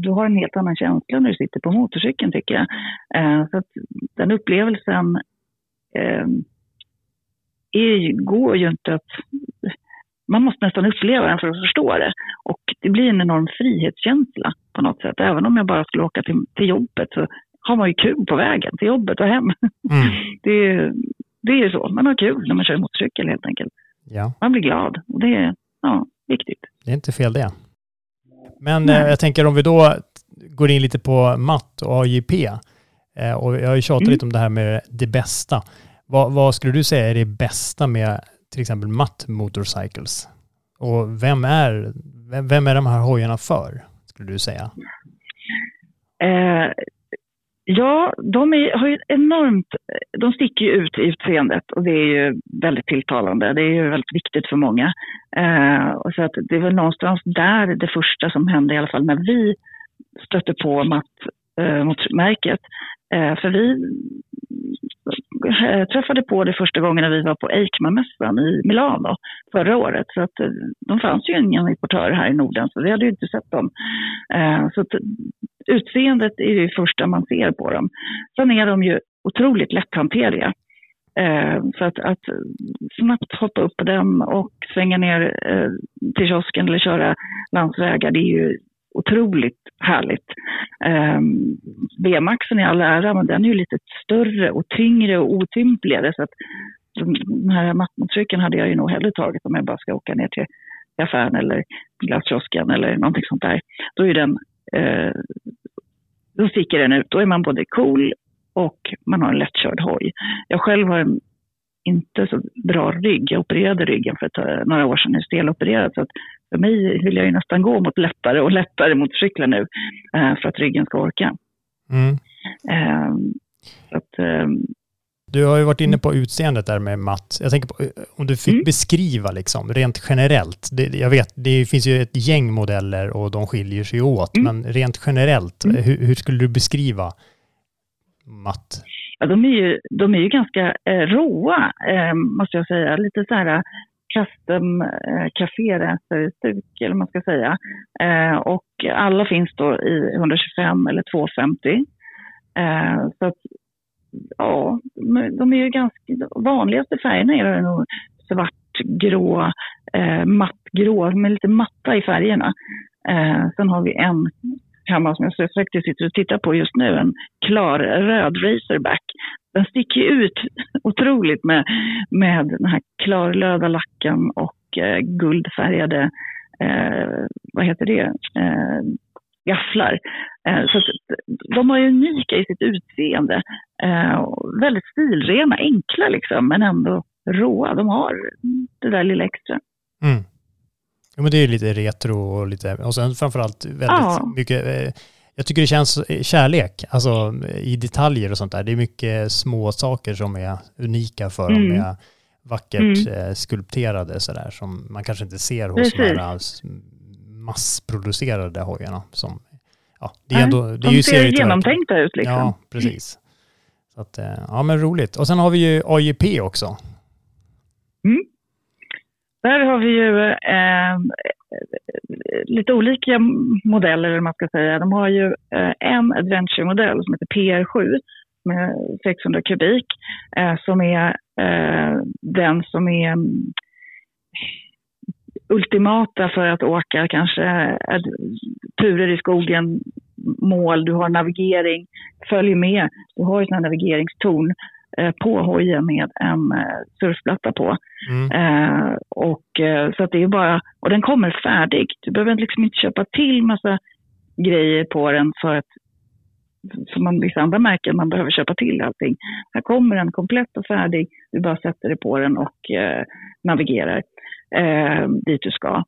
du har en helt annan känsla när du sitter på motorcykeln tycker jag. Eh, så att den upplevelsen eh, är, går ju inte att... Man måste nästan uppleva den för att förstå det. Och det blir en enorm frihetskänsla på något sätt. Även om jag bara skulle åka till, till jobbet så har man ju kul på vägen till jobbet och hem. Mm. Det, det är så, man har kul när man kör motorcykel helt enkelt. Ja. Man blir glad och det är ja, viktigt. Det är inte fel det. Men eh, jag tänker om vi då går in lite på matt och AJP. Eh, och jag har ju tjatat mm. lite om det här med det bästa. Vad, vad, skulle du säga är det bästa med till exempel matt motorcycles? Och vem är, vem, vem är de här hojarna för, skulle du säga? Eh, Ja, de är, har ju enormt, de sticker ju ut i utseendet och det är ju väldigt tilltalande. Det är ju väldigt viktigt för många. Eh, och så att det är väl någonstans där det första som hände, i alla fall när vi stötte på Mats Eh, mot eh, för vi eh, träffade på det första gången när vi var på EICMA-mässan i Milano förra året. Så att eh, de fanns ju ingen importör här i Norden, så vi hade ju inte sett dem. Eh, så att utseendet är det första man ser på dem. Sen är de ju otroligt lätthanterliga. Eh, så att, att, snabbt hoppa upp på dem och svänga ner eh, till kiosken eller köra landsvägar, det är ju otroligt härligt. Eh, B-maxen i all ära, men den är ju lite större och tyngre och otympligare. Så att den här mattmottrycken hade jag ju nog hellre tagit om jag bara ska åka ner till affären eller glasskiosken eller någonting sånt där. Då är den eh, då sticker den ut. Då är man både cool och man har en lättkörd hoj. Jag själv har en inte så bra rygg. Jag opererade ryggen för ett, några år sedan, är stelopererad. Så att för mig vill jag ju nästan gå mot lättare och lättare motorcyklar nu eh, för att ryggen ska orka. Mm. Eh, att, eh, du har ju varit inne på utseendet där med matt. Jag tänker på om du fick mm. beskriva liksom rent generellt. Det, jag vet, det finns ju ett gäng modeller och de skiljer sig åt, mm. men rent generellt, mm. hur, hur, skulle du beskriva matt? Ja, de är ju, de är ju ganska eh, råa, eh, måste jag säga. Lite så här eh, custom eh, kaféracerstuk, eller vad man ska säga. Eh, och alla finns då i 125 eller 250. Eh, så att ja, de är ju ganska, vanligaste färgerna är nog svart, grå, eh, mattgrå, med lite matta i färgerna. Eh, sen har vi en hemma som jag faktiskt sitter och tittar på just nu, en klar röd racerback. Den sticker ut otroligt med, med den här klarlöda lacken och eh, guldfärgade, eh, vad heter det, eh, gafflar. Eh, så de är unika i sitt utseende. Eh, väldigt stilrena, enkla liksom, men ändå råa. De har det där lilla extra. Mm. Ja, men det är lite retro och lite, och sen framförallt väldigt ja. mycket, eh, jag tycker det känns kärlek, alltså i detaljer och sånt där. Det är mycket små saker som är unika för mm. dem, är vackert mm. skulpterade sådär, som man kanske inte ser hos de här massproducerade hojarna. Som, ja, det är ändå, det är ju ser genomtänkta ut liksom. Ja, precis. Så att, eh, ja men roligt. Och sen har vi ju AJP också. Mm. Där har vi ju eh, lite olika modeller, eller man ska säga. De har ju eh, en adventure-modell som heter PR7 med 600 kubik, eh, som är eh, den som är mm, ultimata för att åka kanske eh, turer i skogen, mål, du har navigering, följ med. Du har ju sådana navigeringstorn på hojen med en eh, surfplatta på. Mm. Eh, och, eh, så att det är bara, och den kommer färdig. Du behöver liksom inte köpa till massa grejer på den för att som man vissa andra märken, man behöver köpa till allting. Här kommer den komplett och färdig. Du bara sätter dig på den och eh, navigerar eh, dit du ska.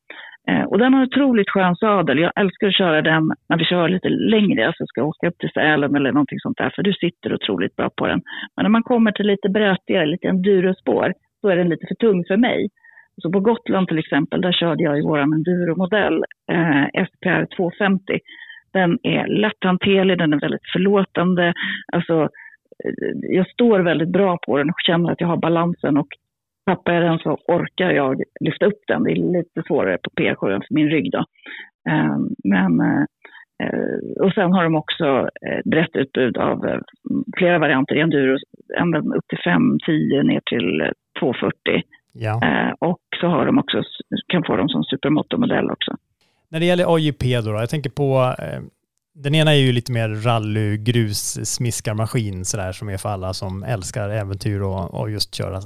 Eh, och den har otroligt skön sadel. Jag älskar att köra den när vi kör lite längre, alltså ska åka upp till Sälen eller någonting sånt där, för du sitter otroligt bra på den. Men när man kommer till lite brötigare, lite endurospår, så är den lite för tung för mig. Så på Gotland till exempel, där körde jag i vår enduromodell eh, SPR 250. Den är lätthanterlig, den är väldigt förlåtande. Alltså, eh, jag står väldigt bra på den och känner att jag har balansen och tappar jag den så orkar jag lyfta upp den. Det är lite svårare på P7 för min rygg då. Ehm, men, eh, och sen har de också ett brett utbud av eh, flera varianter i enduro, ända upp till 510 ner till 240. Ja. Och så har de också, kan få dem som supermotormodell också. När det gäller AJP då, då jag tänker på den ena är ju lite mer rally, grus, smiskarmaskin sådär som är för alla som älskar äventyr och, och just köra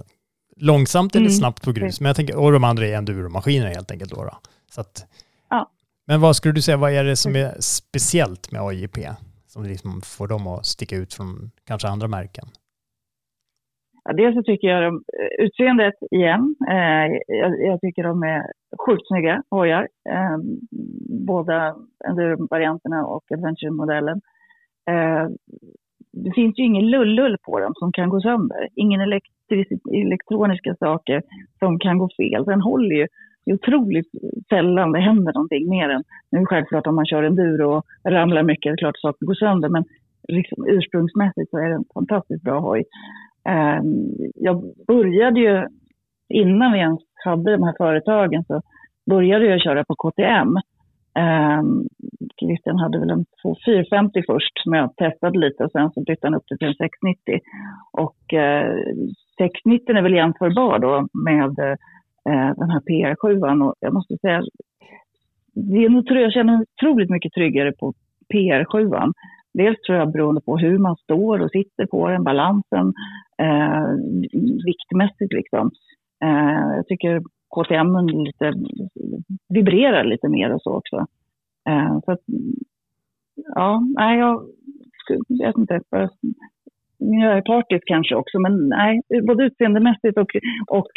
långsamt eller mm. snabbt på grus. Men jag tänker, och de andra är enduromaskiner helt enkelt då. då. Så att, ja. Men vad skulle du säga, vad är det som är speciellt med AJP? Som liksom får dem att sticka ut från kanske andra märken? Ja, dels så tycker jag de, eh, utseendet igen, eh, jag, jag, tycker de är sjukt snygga hojar. Eh, båda enduro-varianterna och adventure-modellen. Eh, det finns ju ingen lullull på dem som kan gå sönder. Ingen elektroniska saker som kan gå fel. Den håller ju det är otroligt sällan det händer någonting mer än, nu självklart om man kör en dur och ramlar mycket, det är klart saker går sönder, men liksom ursprungsmässigt så är det en fantastiskt bra hoj. Ehm, jag började ju, innan vi ens hade de här företagen, så började jag köra på KTM. Um, Christian hade väl en 450 först som jag testade lite och sen så bytte han upp det till en 690. Och eh, uh, 690 är väl jämförbar då med uh, den här PR7 och jag måste säga, det är nog, jag känner mig otroligt mycket tryggare på PR7. Dels tror jag beroende på hur man står och sitter på den, balansen, eh, viktmässigt liksom. Eh, jag tycker KTM lite, vibrerar lite mer och så också. Eh, så att, ja, nej, jag vet inte. Jag är partisk kanske också, men nej, både utseendemässigt och, och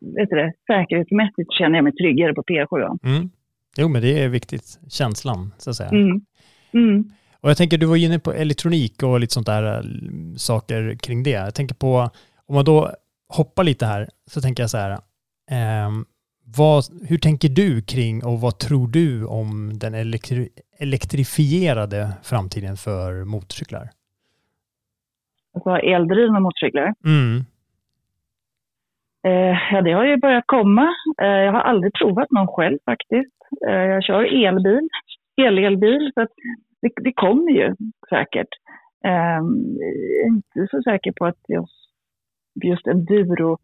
vet du det, säkerhetsmässigt känner jag mig tryggare på P7. Mm. Jo, men det är viktigt, känslan så att säga. Mm. Mm. Och jag tänker, du var inne på elektronik och lite sånt där äh, saker kring det. Jag tänker på, om man då hoppar lite här, så tänker jag så här, eh, vad, hur tänker du kring och vad tror du om den elektri elektrifierade framtiden för motorcyklar? Alltså eldrivna motorcyklar? Mm. Eh, ja, det har ju börjat komma. Eh, jag har aldrig provat någon själv faktiskt. Eh, jag kör elbil, el-elbil, så det, det kommer ju säkert. Um, jag är inte så säker på att just, just enduro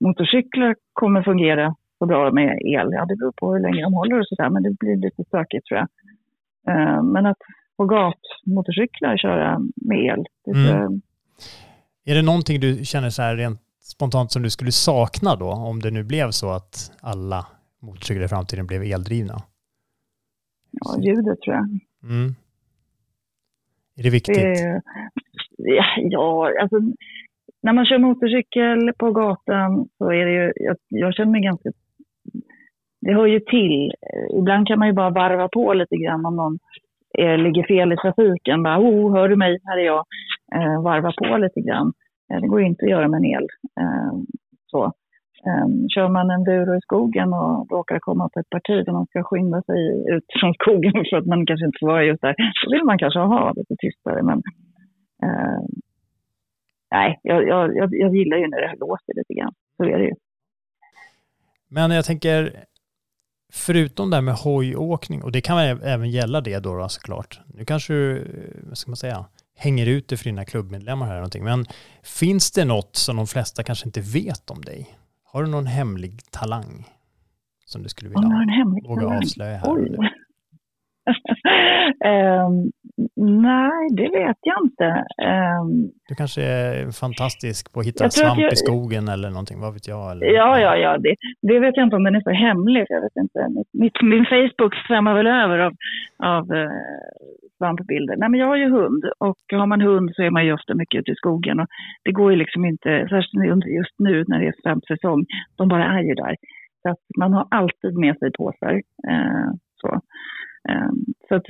motorcyklar kommer fungera så bra med el. Ja, det beror på hur länge de håller och sådär, men det blir lite stökigt tror jag. Uh, men att på gatmotorcyklar köra med el, det mm. Är det någonting du känner så här rent spontant som du skulle sakna då, om det nu blev så att alla motorcyklar i framtiden blev eldrivna? Ja, ljudet tror jag. Mm. Är det viktigt? Eh, ja, alltså när man kör motorcykel på gatan så är det ju, jag, jag känner mig ganska, det hör ju till. Ibland kan man ju bara varva på lite grann om någon eh, ligger fel i trafiken. Bara, oh, hör du mig? Här är jag. Eh, varva på lite grann. Eh, det går ju inte att göra med en el. Eh, så. Ehm, kör man en duro i skogen och råkar komma på ett parti där man ska skynda sig ut från skogen för att man kanske inte får vara just där, då vill man kanske ha lite tystare. Men ehm, nej, jag, jag, jag, gillar ju när det låter lite grann. Så är det ju. Men jag tänker, förutom det här med hojåkning, och det kan även gälla det då, då såklart. Nu kanske du, vad ska man säga, hänger ut det för dina klubbmedlemmar här eller någonting. Men finns det något som de flesta kanske inte vet om dig? Har du någon hemlig talang som du skulle vilja våga avslöja här? Oj. Ehm, nej, det vet jag inte. Ehm, Du kanske är fantastisk på att hitta svamp jag- i skogen eller någonting, vad vet jag? Eller, ja, ja, ja. Det, det vet jag inte om den är så hemlig. Jag vet inte. Mitt, min Facebook svämmar väl över av, av eh, svampbilder. Nej, men jag har ju hund och har man hund så är man ju ofta mycket ute i skogen. Och det går ju liksom inte, särskilt just nu när det är svampsäsong, de bara är ju där. Så att man har alltid med sig påsar. Eh, så. Ehm, så att,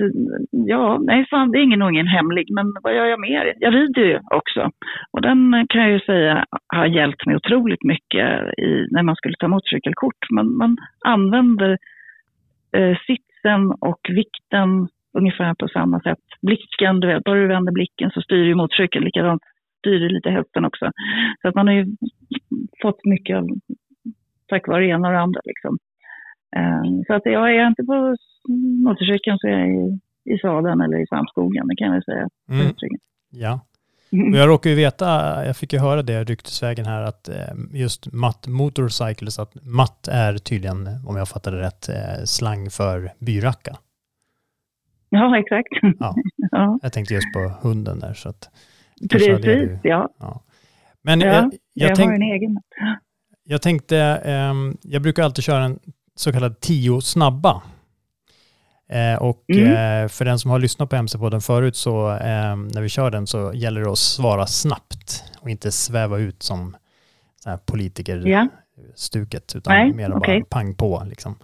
ja, nej, fan, det är ingen, ingen hemlig, men vad gör jag mer? Jag rider ju också. Och den kan jag ju säga har hjälpt mig otroligt mycket i, när man skulle ta motorcykelkort. Man, man använder eh, sitsen och vikten ungefär på samma sätt. Blicken, du vet, bara du vänder blicken så styr ju motorcykeln likadant. Styr ju lite hästen också. Så att man har ju fått mycket av, tack vare det ena och det andra liksom. Eh, så att jag är inte på motorcykeln så är jag i, i sadeln eller i svampskogen, det kan jag säga. Mm, ja. Och jag råkar ju veta, jag fick ju höra det ryktesvägen här, att eh, just matt motorcycles, att matt är tydligen, om jag fattade rätt, eh, slang för byracka. Ja, exakt. Ja. ja. Jag tänkte just på hunden där. Så att, var det Precis, du- ja. Men Ja, jag, Jag, jag, har tänk, en egen. jag tänkte, ehm, jag brukar alltid köra en så kallad tio snabba. Eh, och Mm. eh, för den som har lyssnat på MC-podden förut så ehm, när vi kör den så gäller det att svara snabbt och inte sväva ut som så här politiker Ja. stuket utan Nej, mer okej. bara pang på liksom.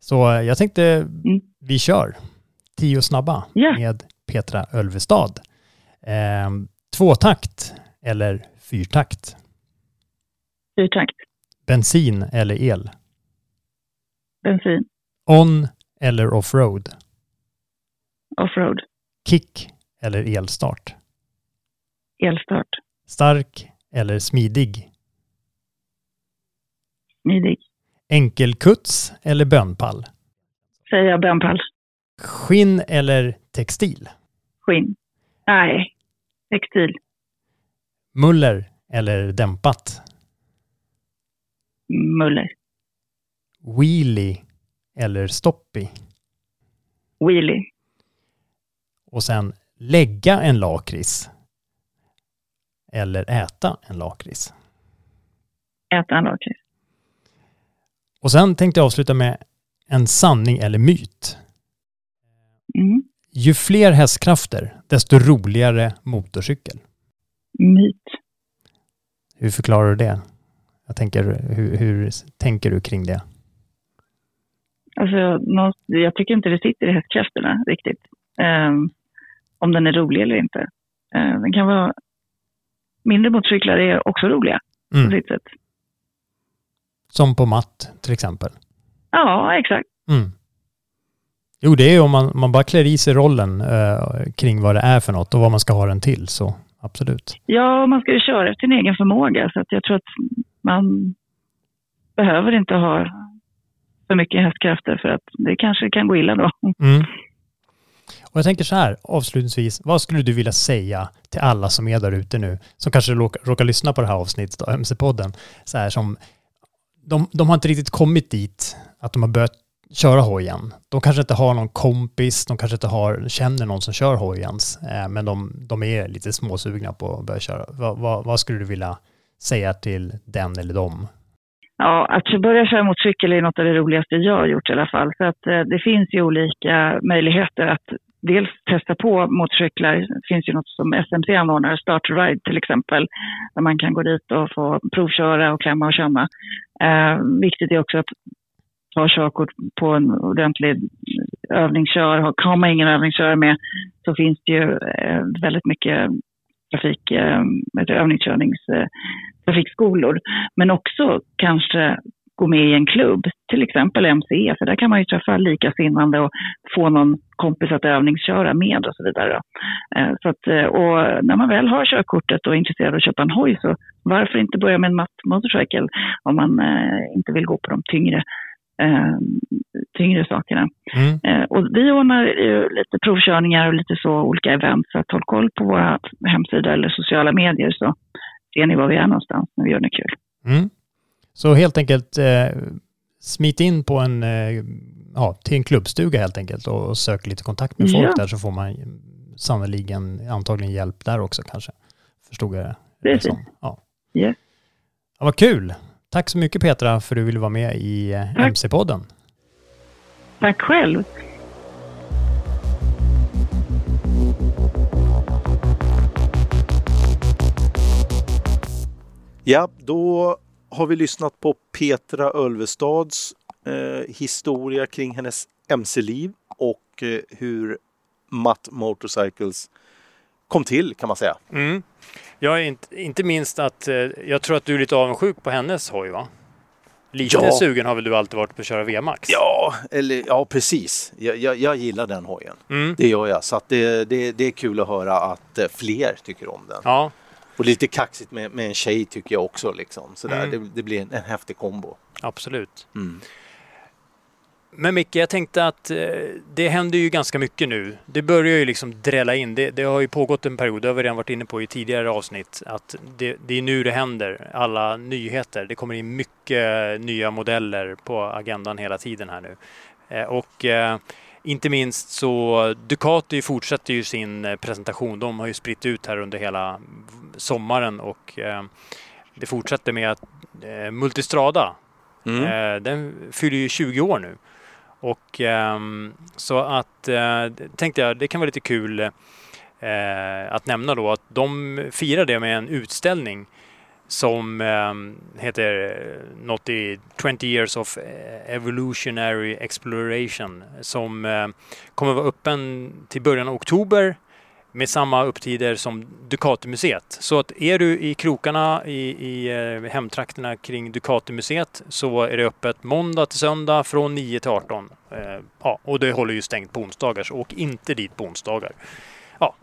Så eh, jag tänkte Mm. vi kör tio snabba Ja. med Petra Ölvestad. Ehm, tvåtakt eller fyrtakt? Fyrtakt, Bensin eller el? Bensin, On eller offroad? offroad, Kick eller elstart? elstart, Stark eller smidig? smidig. Enkelkuts eller bönpall? Säger jag bönpall, Skinn eller textil? skinn. Nej, textil, Muller eller dämpat? muller, Wheelie eller stoppie? wheelie, Och sen lägga en lakrits eller äta en lakrits. äta en lakrits. Och sen tänkte jag avsluta med en sanning eller myt. Mm. Ju fler hästkrafter, desto roligare motorcykel. Myt. Hur förklarar du det? Jag tänker, hur, hur tänker du kring det? Alltså, jag tycker inte det sitter i hästkrafterna riktigt. Ehm, om den är rolig eller inte. Ehm, den kan vara... Mindre motorcyklar är också roliga på Mm. sitt sätt. Som på matt till exempel. Ja, exakt. Mm. Jo, det är ju om man, man bara klär i sig rollen eh, kring vad det är för något och vad man ska ha den till, så absolut. Ja, man ska ju köra efter sin egen förmåga. Så att jag tror att man behöver inte ha för mycket hästkrafter för att det kanske kan gå illa då. Mm. Och jag tänker så här, avslutningsvis, vad skulle du vilja säga till alla som är där ute nu, som kanske råkar, råkar lyssna på det här avsnittet av MC-podden, så här som, de, de har inte riktigt kommit dit att de har börjat köra hojen. De kanske inte har någon kompis, de kanske inte har, känner någon som kör hojens, eh, men de, de är lite småsugna på att börja köra. Va, va, vad skulle du vilja säga till den eller dem? Ja, att börja köra motorcykel är något av det roligaste jag har gjort i alla fall. Så att eh, det finns ju olika möjligheter att dels testa på motorcyklar. Det finns ju något som SMC anordnar, Start Ride till exempel, där man kan gå dit och få provköra och klämma och känna. Eh, viktigt är också att ta körkort på en ordentlig övningskör. Har, har man ingen övningskör med så finns det ju eh, väldigt mycket trafik, eh, övningskörnings, eh, trafikskolor. Men också kanske gå med i en klubb, till exempel MC, för där kan man ju träffa likasinnande och få någon kompis att övningsköra med och så vidare. Eh, så att, eh, och när man väl har körkortet och är intresserad av att köpa en hoj så varför inte börja med en matt motorcykel om man eh, inte vill gå på de tyngre, eh, tyngre sakerna. Mm. Eh, och vi ordnar ju lite provkörningar och lite så olika event, så att håll koll på våra hemsida eller sociala medier så ser ni var vi är någonstans när vi gör något kul. Mm. Så helt enkelt, eh, smit in på en, eh, ja, till en klubbstuga helt enkelt och sök lite kontakt med folk Ja. där så får man sannoliken antagligen hjälp där också kanske. Förstod jag det Precis. Ja. Yes. ja, vad kul! Tack så mycket Petra för att du ville vara med i eh, Tack. MC-podden. Tack själv. Ja, då har vi lyssnat på Petra Ölvestads eh, historia kring hennes MC-liv och eh, hur Matt Motorcycles kom till kan man säga. Mm. Jag är inte, inte minst att eh, jag tror att du är lite avundsjuk på hennes hoj va? Lite Ja. sugen har väl du alltid varit på att köra VMAX? Ja, eller, ja precis. Jag, jag, jag gillar den hojen. Mm. Det gör jag. Så att det, det, det är kul att höra att eh, fler tycker om den. Ja, Och lite kaxigt med, med en tjej tycker jag också. Liksom. Sådär. Mm. Det, det blir en, en häftig kombo. absolut. Mm. Men Micke, jag tänkte att eh, det händer ju ganska mycket nu. Det börjar ju liksom drälla in. Det, det har ju pågått en period, det har vi redan varit inne på i tidigare avsnitt, att det, det är nu det händer. Alla nyheter. Det kommer in mycket nya modeller på agendan hela tiden här nu. Eh, och eh, inte minst så Ducati fortsätter ju sin presentation. De har ju spritt ut här under hela sommaren och det fortsätter med att Multistrada Mm. Den fyller ju 20 år nu. Och ehm, så att eh, tänkte jag det kan vara lite kul eh, att nämna då att de firar det med en utställning som ehm, heter något i 20 years of eh, evolutionary exploration som kommer vara öppen till början av oktober med samma upptider som Ducatimuseet. Så att är du i krokarna i, i eh, hemtrakterna kring Ducatimuseet så är det öppet måndag till söndag från 9 till 18. Eh, ja, och det håller ju stängt på onsdagar så åk inte dit på onsdagar. Ja,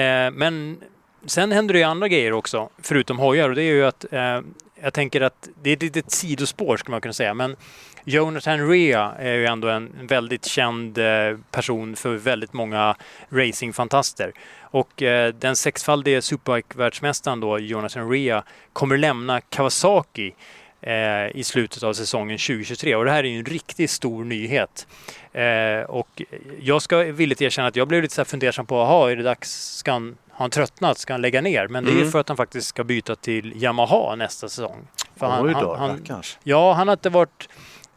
eh, men sen händer det ju andra grejer också förutom hojar och det är ju att eh, jag tänker att det är ett litet sidospår skulle man kunna säga men Jonathan Rea är ju ändå en väldigt känd eh, person för väldigt många racingfantaster. Och eh, den sexfaldige superbike-världsmästaren då, Jonathan Rea, kommer lämna Kawasaki eh, i slutet av säsongen 2023. Och det här är ju en riktigt stor nyhet. Eh, och jag ska villigt erkänna att jag blev lite så här fundersam på, jaha, är det dags, ska han, har han tröttnat, ska han lägga ner? Men det är Mm. för att han faktiskt ska byta till Yamaha nästa säsong. För han, Oj då, han, han. Ja, han har inte varit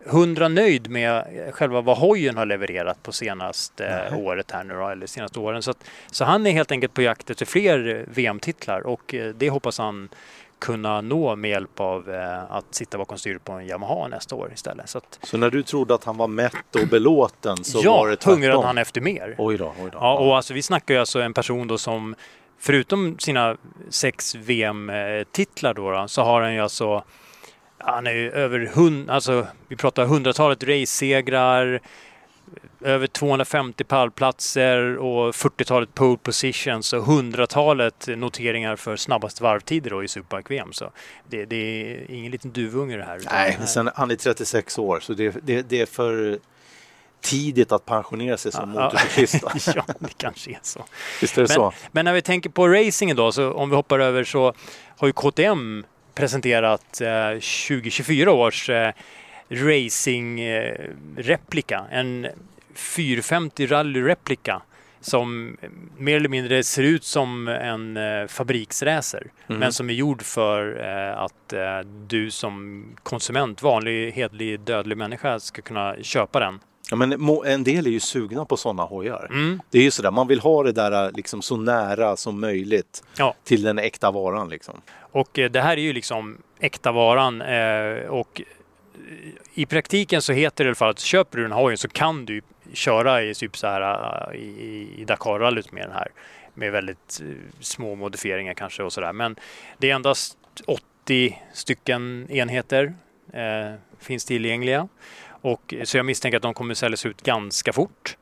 hundra nöjd med själva vad hojen har levererat på senaste Nej. året här nu då, eller senaste åren. Så, att, så han är helt enkelt på jakt efter fler eh, VM-titlar och eh, det hoppas han kunna nå med hjälp av eh, att sitta bakom styret på en Yamaha nästa år istället. Så att, Så när du trodde att han var mätt och belåten så ja, var det tvärtom? hungrade han efter mer. Oj då, oj då. Ja, och alltså vi snackar ju alltså en person då som förutom sina sex VM-titlar då, då så har han ju alltså han är ju över hund, alltså vi pratar hundratalet race-segrar, över 250 pallplatser och 40-talet pole positions och hundratalet noteringar för snabbast varvtider då i Superbike-VM. Så det, det är ingen liten duvunge det här. Nej, här- sen, han är 36 år så det, det, det är för tidigt att pensionera sig som Ja, motorcyklist. ja, det kanske är så. Visst är det Men- så? Men när vi tänker på racingen då, så om vi hoppar över så har ju KTM presenterat eh, 2024 års eh, racing-replika. En 450 rally-replika som mer eller mindre ser ut som en eh, fabriksracer. Mhm. Men som är gjord för eh, att eh, du som konsument, vanlig, hedlig, dödlig människa ska kunna köpa den. Ja, men en del är ju sugna på sådana hojar. Mm. Det är ju sådär, man vill ha det där liksom så nära som möjligt Ja. till den äkta varan. Liksom. Och eh, det här är ju liksom äkta varan eh, och eh, i praktiken så heter det i alla fall att köper du den hojen så kan du köra i typ så här i, i Dakarrallyt med den här. Med väldigt små modifieringar kanske och sådär. Men det är endast 80 stycken enheter eh, finns tillgängliga. Och, eh, så jag misstänker att de kommer säljas ut ganska fort.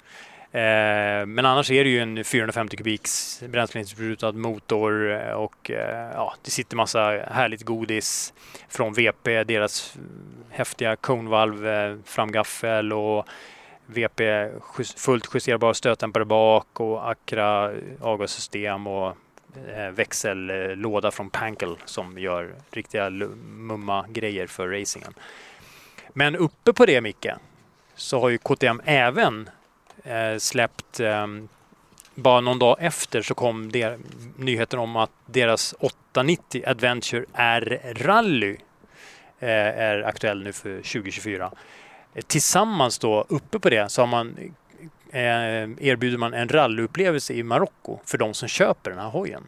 Eh, men annars är det ju en 450 kubiks bränsleinsprutad motor eh, och eh, ja, det sitter massa härligt godis från VP, deras häftiga konvalv, eh, framgaffel och VP fullt justerbar stötdämpare bak och Acra avgassystem och eh, växellåda från Pankel som gör riktiga mumma grejer för racingen. Men uppe på det Micke, så har ju KTM även eh, släppt eh, bara någon dag efter så kom der, nyheten om att deras 890 Adventure R-rally eh, är aktuell nu för 2024. Eh, tillsammans då, uppe på det, så har man, eh, erbjuder man en rallyupplevelse i Marocko för de som köper den här hojen.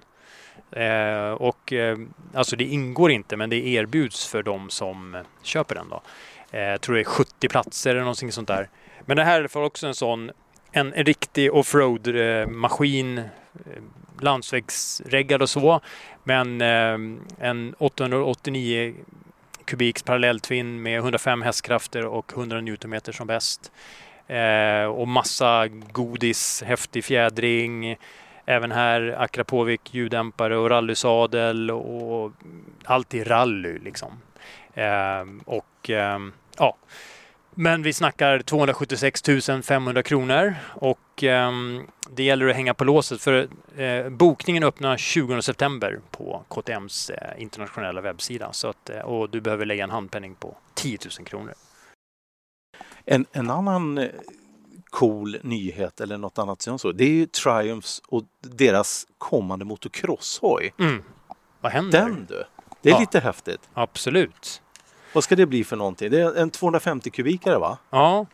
Eh, och, eh, alltså det ingår inte, men det erbjuds för de som köper den. Då. Eh, jag tror det är 70 platser eller någonting sånt där. Men det här är också en sån en, en riktig offroad-maskin, eh, landsvägsreggad och så. Men eh, en 889 kubiks parallelltvinn med 105 hästkrafter och 100 newtonmeter som bäst. Eh, och massa godis, häftig fjädring. Även här Akrapovic ljuddämpare och rallysadel och allt i rally liksom. Eh, och eh, ja, men vi snackar 276 500 kronor och eh, det gäller att hänga på låset för eh, bokningen öppnar 20 september på KTMs eh, internationella webbsida så att, eh, och du behöver lägga en handpenning på 10 000 kronor. En, en annan eh, cool nyhet eller något annat som så, det är ju Triumphs och deras kommande motocrosshoj. Mm. Vad händer? Den du! Det är Ja. lite häftigt. Absolut. Vad ska det bli för någonting? Det är en 250 kubikare va? Ja,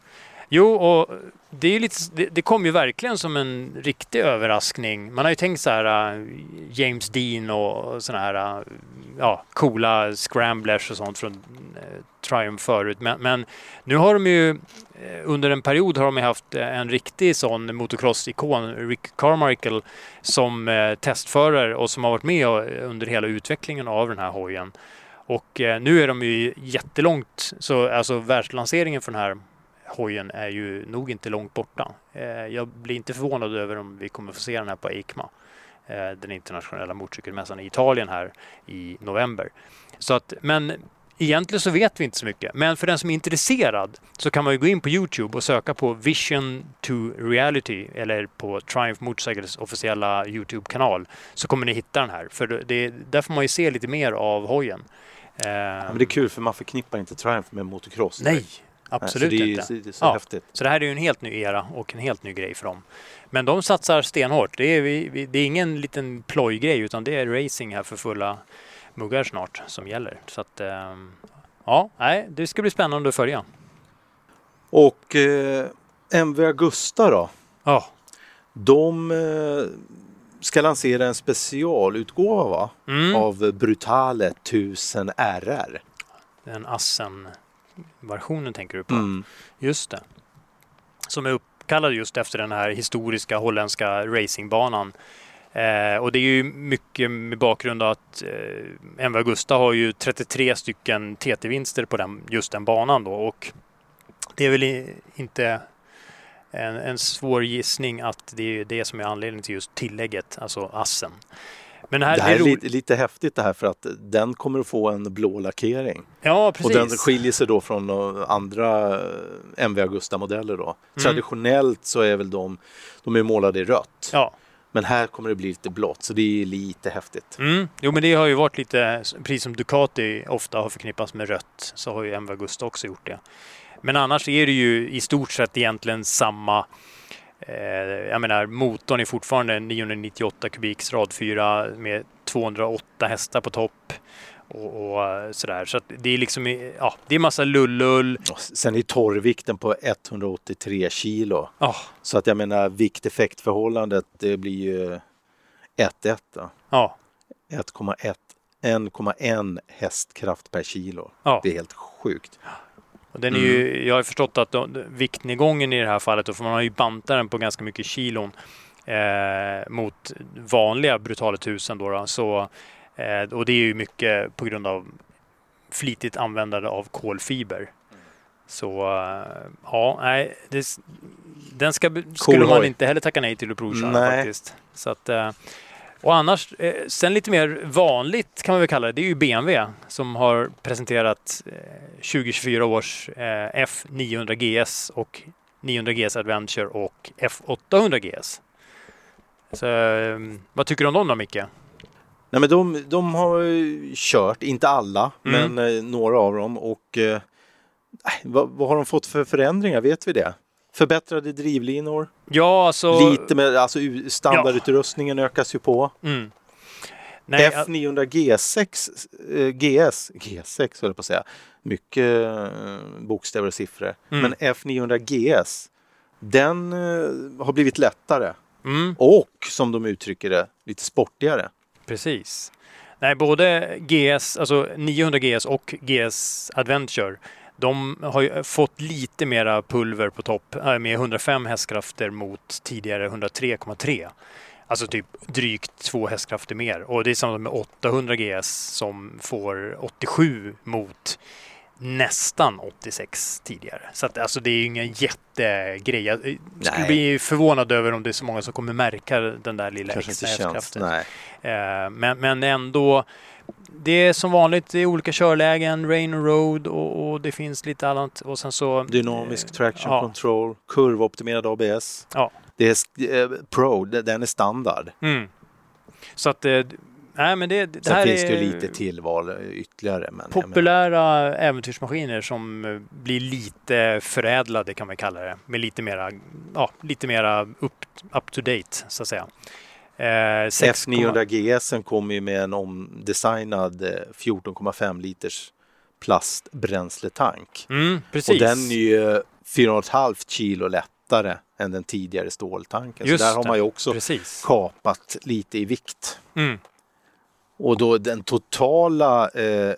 jo och det, är lite, det, det kom ju verkligen som en riktig överraskning. Man har ju tänkt så här äh, James Dean och såna här äh, ja, coola scramblers och sånt från äh, Triumph förut. Men, men nu har de ju under en period har de haft en riktig sån motocross-ikon, Rick Carmichael, som testförare och som har varit med under hela utvecklingen av den här hojen. Och eh, nu är de ju jättelångt, så alltså världslanseringen för den här hojen är ju nog inte långt borta. Eh, jag blir inte förvånad över om vi kommer få se den här på EICMA, eh, den internationella motorcykelmässan i Italien här i november. Så att, men egentligen så vet vi inte så mycket. Men för den som är intresserad så kan man ju gå in på Youtube och söka på Vision to Reality eller på Triumph Motorcycles officiella Youtube-kanal så kommer ni hitta den här. För det, där får man ju se lite mer av hojen. Ja, men det är kul för man förknippar inte Triumph med motocross. Nej, Nej, absolut så det är, inte. Så det är så Ja. häftigt. Så det här är ju en helt ny era och en helt ny grej för dem. Men de satsar stenhårt. Det är, vi, vi, det är ingen liten plojgrej utan det är racing här för fulla muggar snart som gäller. Så att, ehm, ja, nej, det ska bli spännande att följa. Och eh, MV Augusta då? Ja, De eh, ska lansera en specialutgåva va? mm, av Brutale 1000 RR. den Assen-versionen tänker du på. Mm. Just det. Som är uppkallad just efter den här historiska holländska racingbanan. Eh, och det är ju mycket med bakgrund av att eh, MV Augusta har ju 33 stycken TT-vinster på den, just den banan då och det är väl i- inte en, en svår gissning att det är det som är anledningen till just tillägget, alltså assen. Men det här, Det här är ro- lite, lite häftigt det här för att den kommer att få en blå lackering. Ja, Och precis. den skiljer sig då från eh, andra eh, MV Augusta-modeller då. Mm. Traditionellt så är väl de, de är målade i rött. Ja, men här kommer det bli lite blått så det är lite häftigt. Mm. Jo, men det har ju varit lite, precis som Ducati ofta har förknippats med rött, så har ju MV Agusta också gjort det. Men annars är det ju i stort sett egentligen samma eh, jag menar, motorn är fortfarande 998 kubiks rad 4 med 208 hästar på topp. Och, och eh, sådär. Så det är liksom, ja, det är massa lullull. Sen är torrvikten på 183 kilo. Ja, Så att jag menar vikt-effektförhållandet det blir ju 1-1 då. ja, 1,1 1,1 hästkraft per kilo. ja. Det är helt sjukt. Och den är ju, jag har förstått att de, viktnedgången i det här fallet, då, för man har ju bantat den på ganska mycket kilon eh, mot vanliga Brutale 1000 då, då så, och det är ju mycket på grund av flitigt användande av kolfiber. Så eh, ja, nej, det, den ska, skulle man inte heller tacka nej till att provköra faktiskt. Så att, eh, och annars, eh, sen lite mer vanligt kan man väl kalla det, det är ju BMW som har presenterat eh, 2024 års eh, F900 GS och 900 GS Adventure och F800 GS. Så, eh, vad tycker du om dem då Micke? Nej men de, de har kört, inte alla, Mm. men eh, några av dem och eh, vad, vad har de fått för förändringar? Vet vi det? Förbättrade drivlinor? Ja, alltså... Lite med, alltså standardutrustningen ökas ju på. Mm. Nej, F900 G6, eh, GS, G6 höll jag på att säga. Mycket eh, bokstäver och siffror. Mm. Men F900 GS, den eh, har blivit lättare. mm, Och som de uttrycker det, lite sportigare precis. Nej, både GS, alltså 900 GS och GS Adventure, de har ju eh, fått lite mera pulver på topp eh, med 105 hästkrafter mot tidigare 103,3. Alltså typ drygt två hästkrafter mer. Och det är samma med 800 GS som får 87 mot nästan 86 tidigare. Så att, alltså det är ju ingen jättegrej. Jag eh, skulle Nej. bli förvånad över om det är så många som kommer märka den där lilla Kanske extra hästkraften. Eh, Men, men ändå, det är som vanligt, det är olika körlägen, rain och road och, och det finns lite annat. Och sen så... Dynamisk eh, traction ja. control, kurvoptimerad ABS. Ja. Det är eh, Pro, den är standard. Mm. Så att, eh, nej men det, det Sen här finns är det ju lite tillval eh, ytterligare. Men populära äventyrsmaskiner som eh, blir lite förädlade kan man kalla det. Med lite mera, ja, lite mera up, up to date så att säga. Eh, 6, F900 GS kommer ju med en omdesignad eh, 14,5 liters plastbränsletank. Mm, precis. Och den är ju 4,5 kilo lättare än den tidigare ståltanken. Just så där har man ju också Precis. kapat lite i vikt. Mm. Och då den totala eh,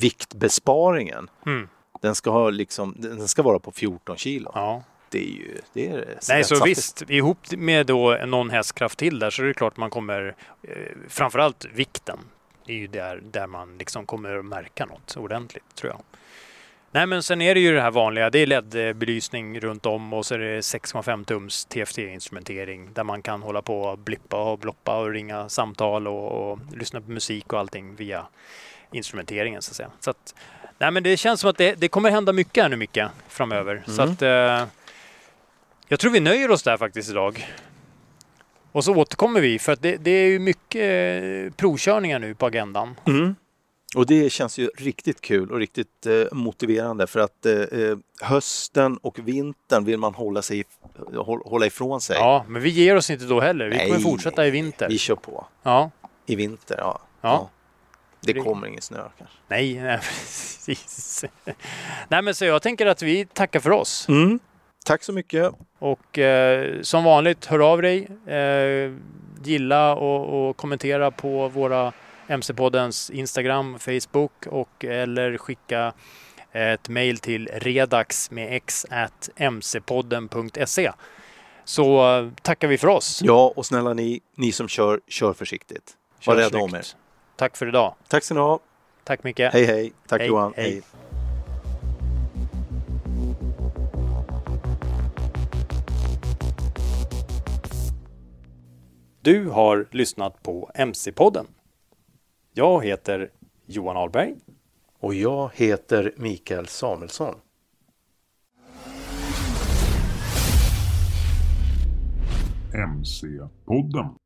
viktbesparingen, Mm. den ska, ha liksom, den ska vara på 14 kilo. Ja. Det är ju det är Nej, så saftigt. visst, ihop med då någon hästkraft till där så är det klart man kommer, eh, framförallt vikten, det är ju där, där man liksom kommer att märka något ordentligt tror jag. Nej men sen är det ju det här vanliga, det är LED-belysning runt om och så är det 6,5 tums TFT-instrumentering där man kan hålla på och blippa och bloppa och ringa samtal och, och lyssna på musik och allting via instrumenteringen så att säga. Så att, nej men det känns som att det, det kommer hända mycket här nu Micke framöver. Så Mm. att eh, jag tror vi nöjer oss där faktiskt idag. Och så återkommer vi för att det, det är ju mycket eh, provkörningar nu på agendan. Mm. Och det känns ju riktigt kul och riktigt eh, motiverande för att eh, eh, hösten och vintern vill man hålla, sig, håll, hålla ifrån sig. Ja, men vi ger oss inte då heller. Vi kommer Nej, fortsätta i vinter. Vi kör på. Ja. I vinter, ja. Ja. Det Det- kommer ingen snö kanske. Nej, nej, precis. Nej, men så jag tänker att vi tackar för oss. Mm. Tack så mycket. Och eh, som vanligt, hör av dig. Eh, gilla och, och kommentera på våra MC-poddens Instagram, Facebook och eller skicka ett mejl till redax med x at mcpodden.se. Så eh, tackar vi för oss. Ja, och snälla ni, ni som kör, kör försiktigt. Var rädda om er. Tack för idag. Tack ska ni ha. Tack Micke. Hej hej. Tack Hej, Johan. hej. hej. Du har lyssnat på MC-podden. Jag heter Johan Ahlberg. Och jag heter Mikael Samuelsson. MC-podden.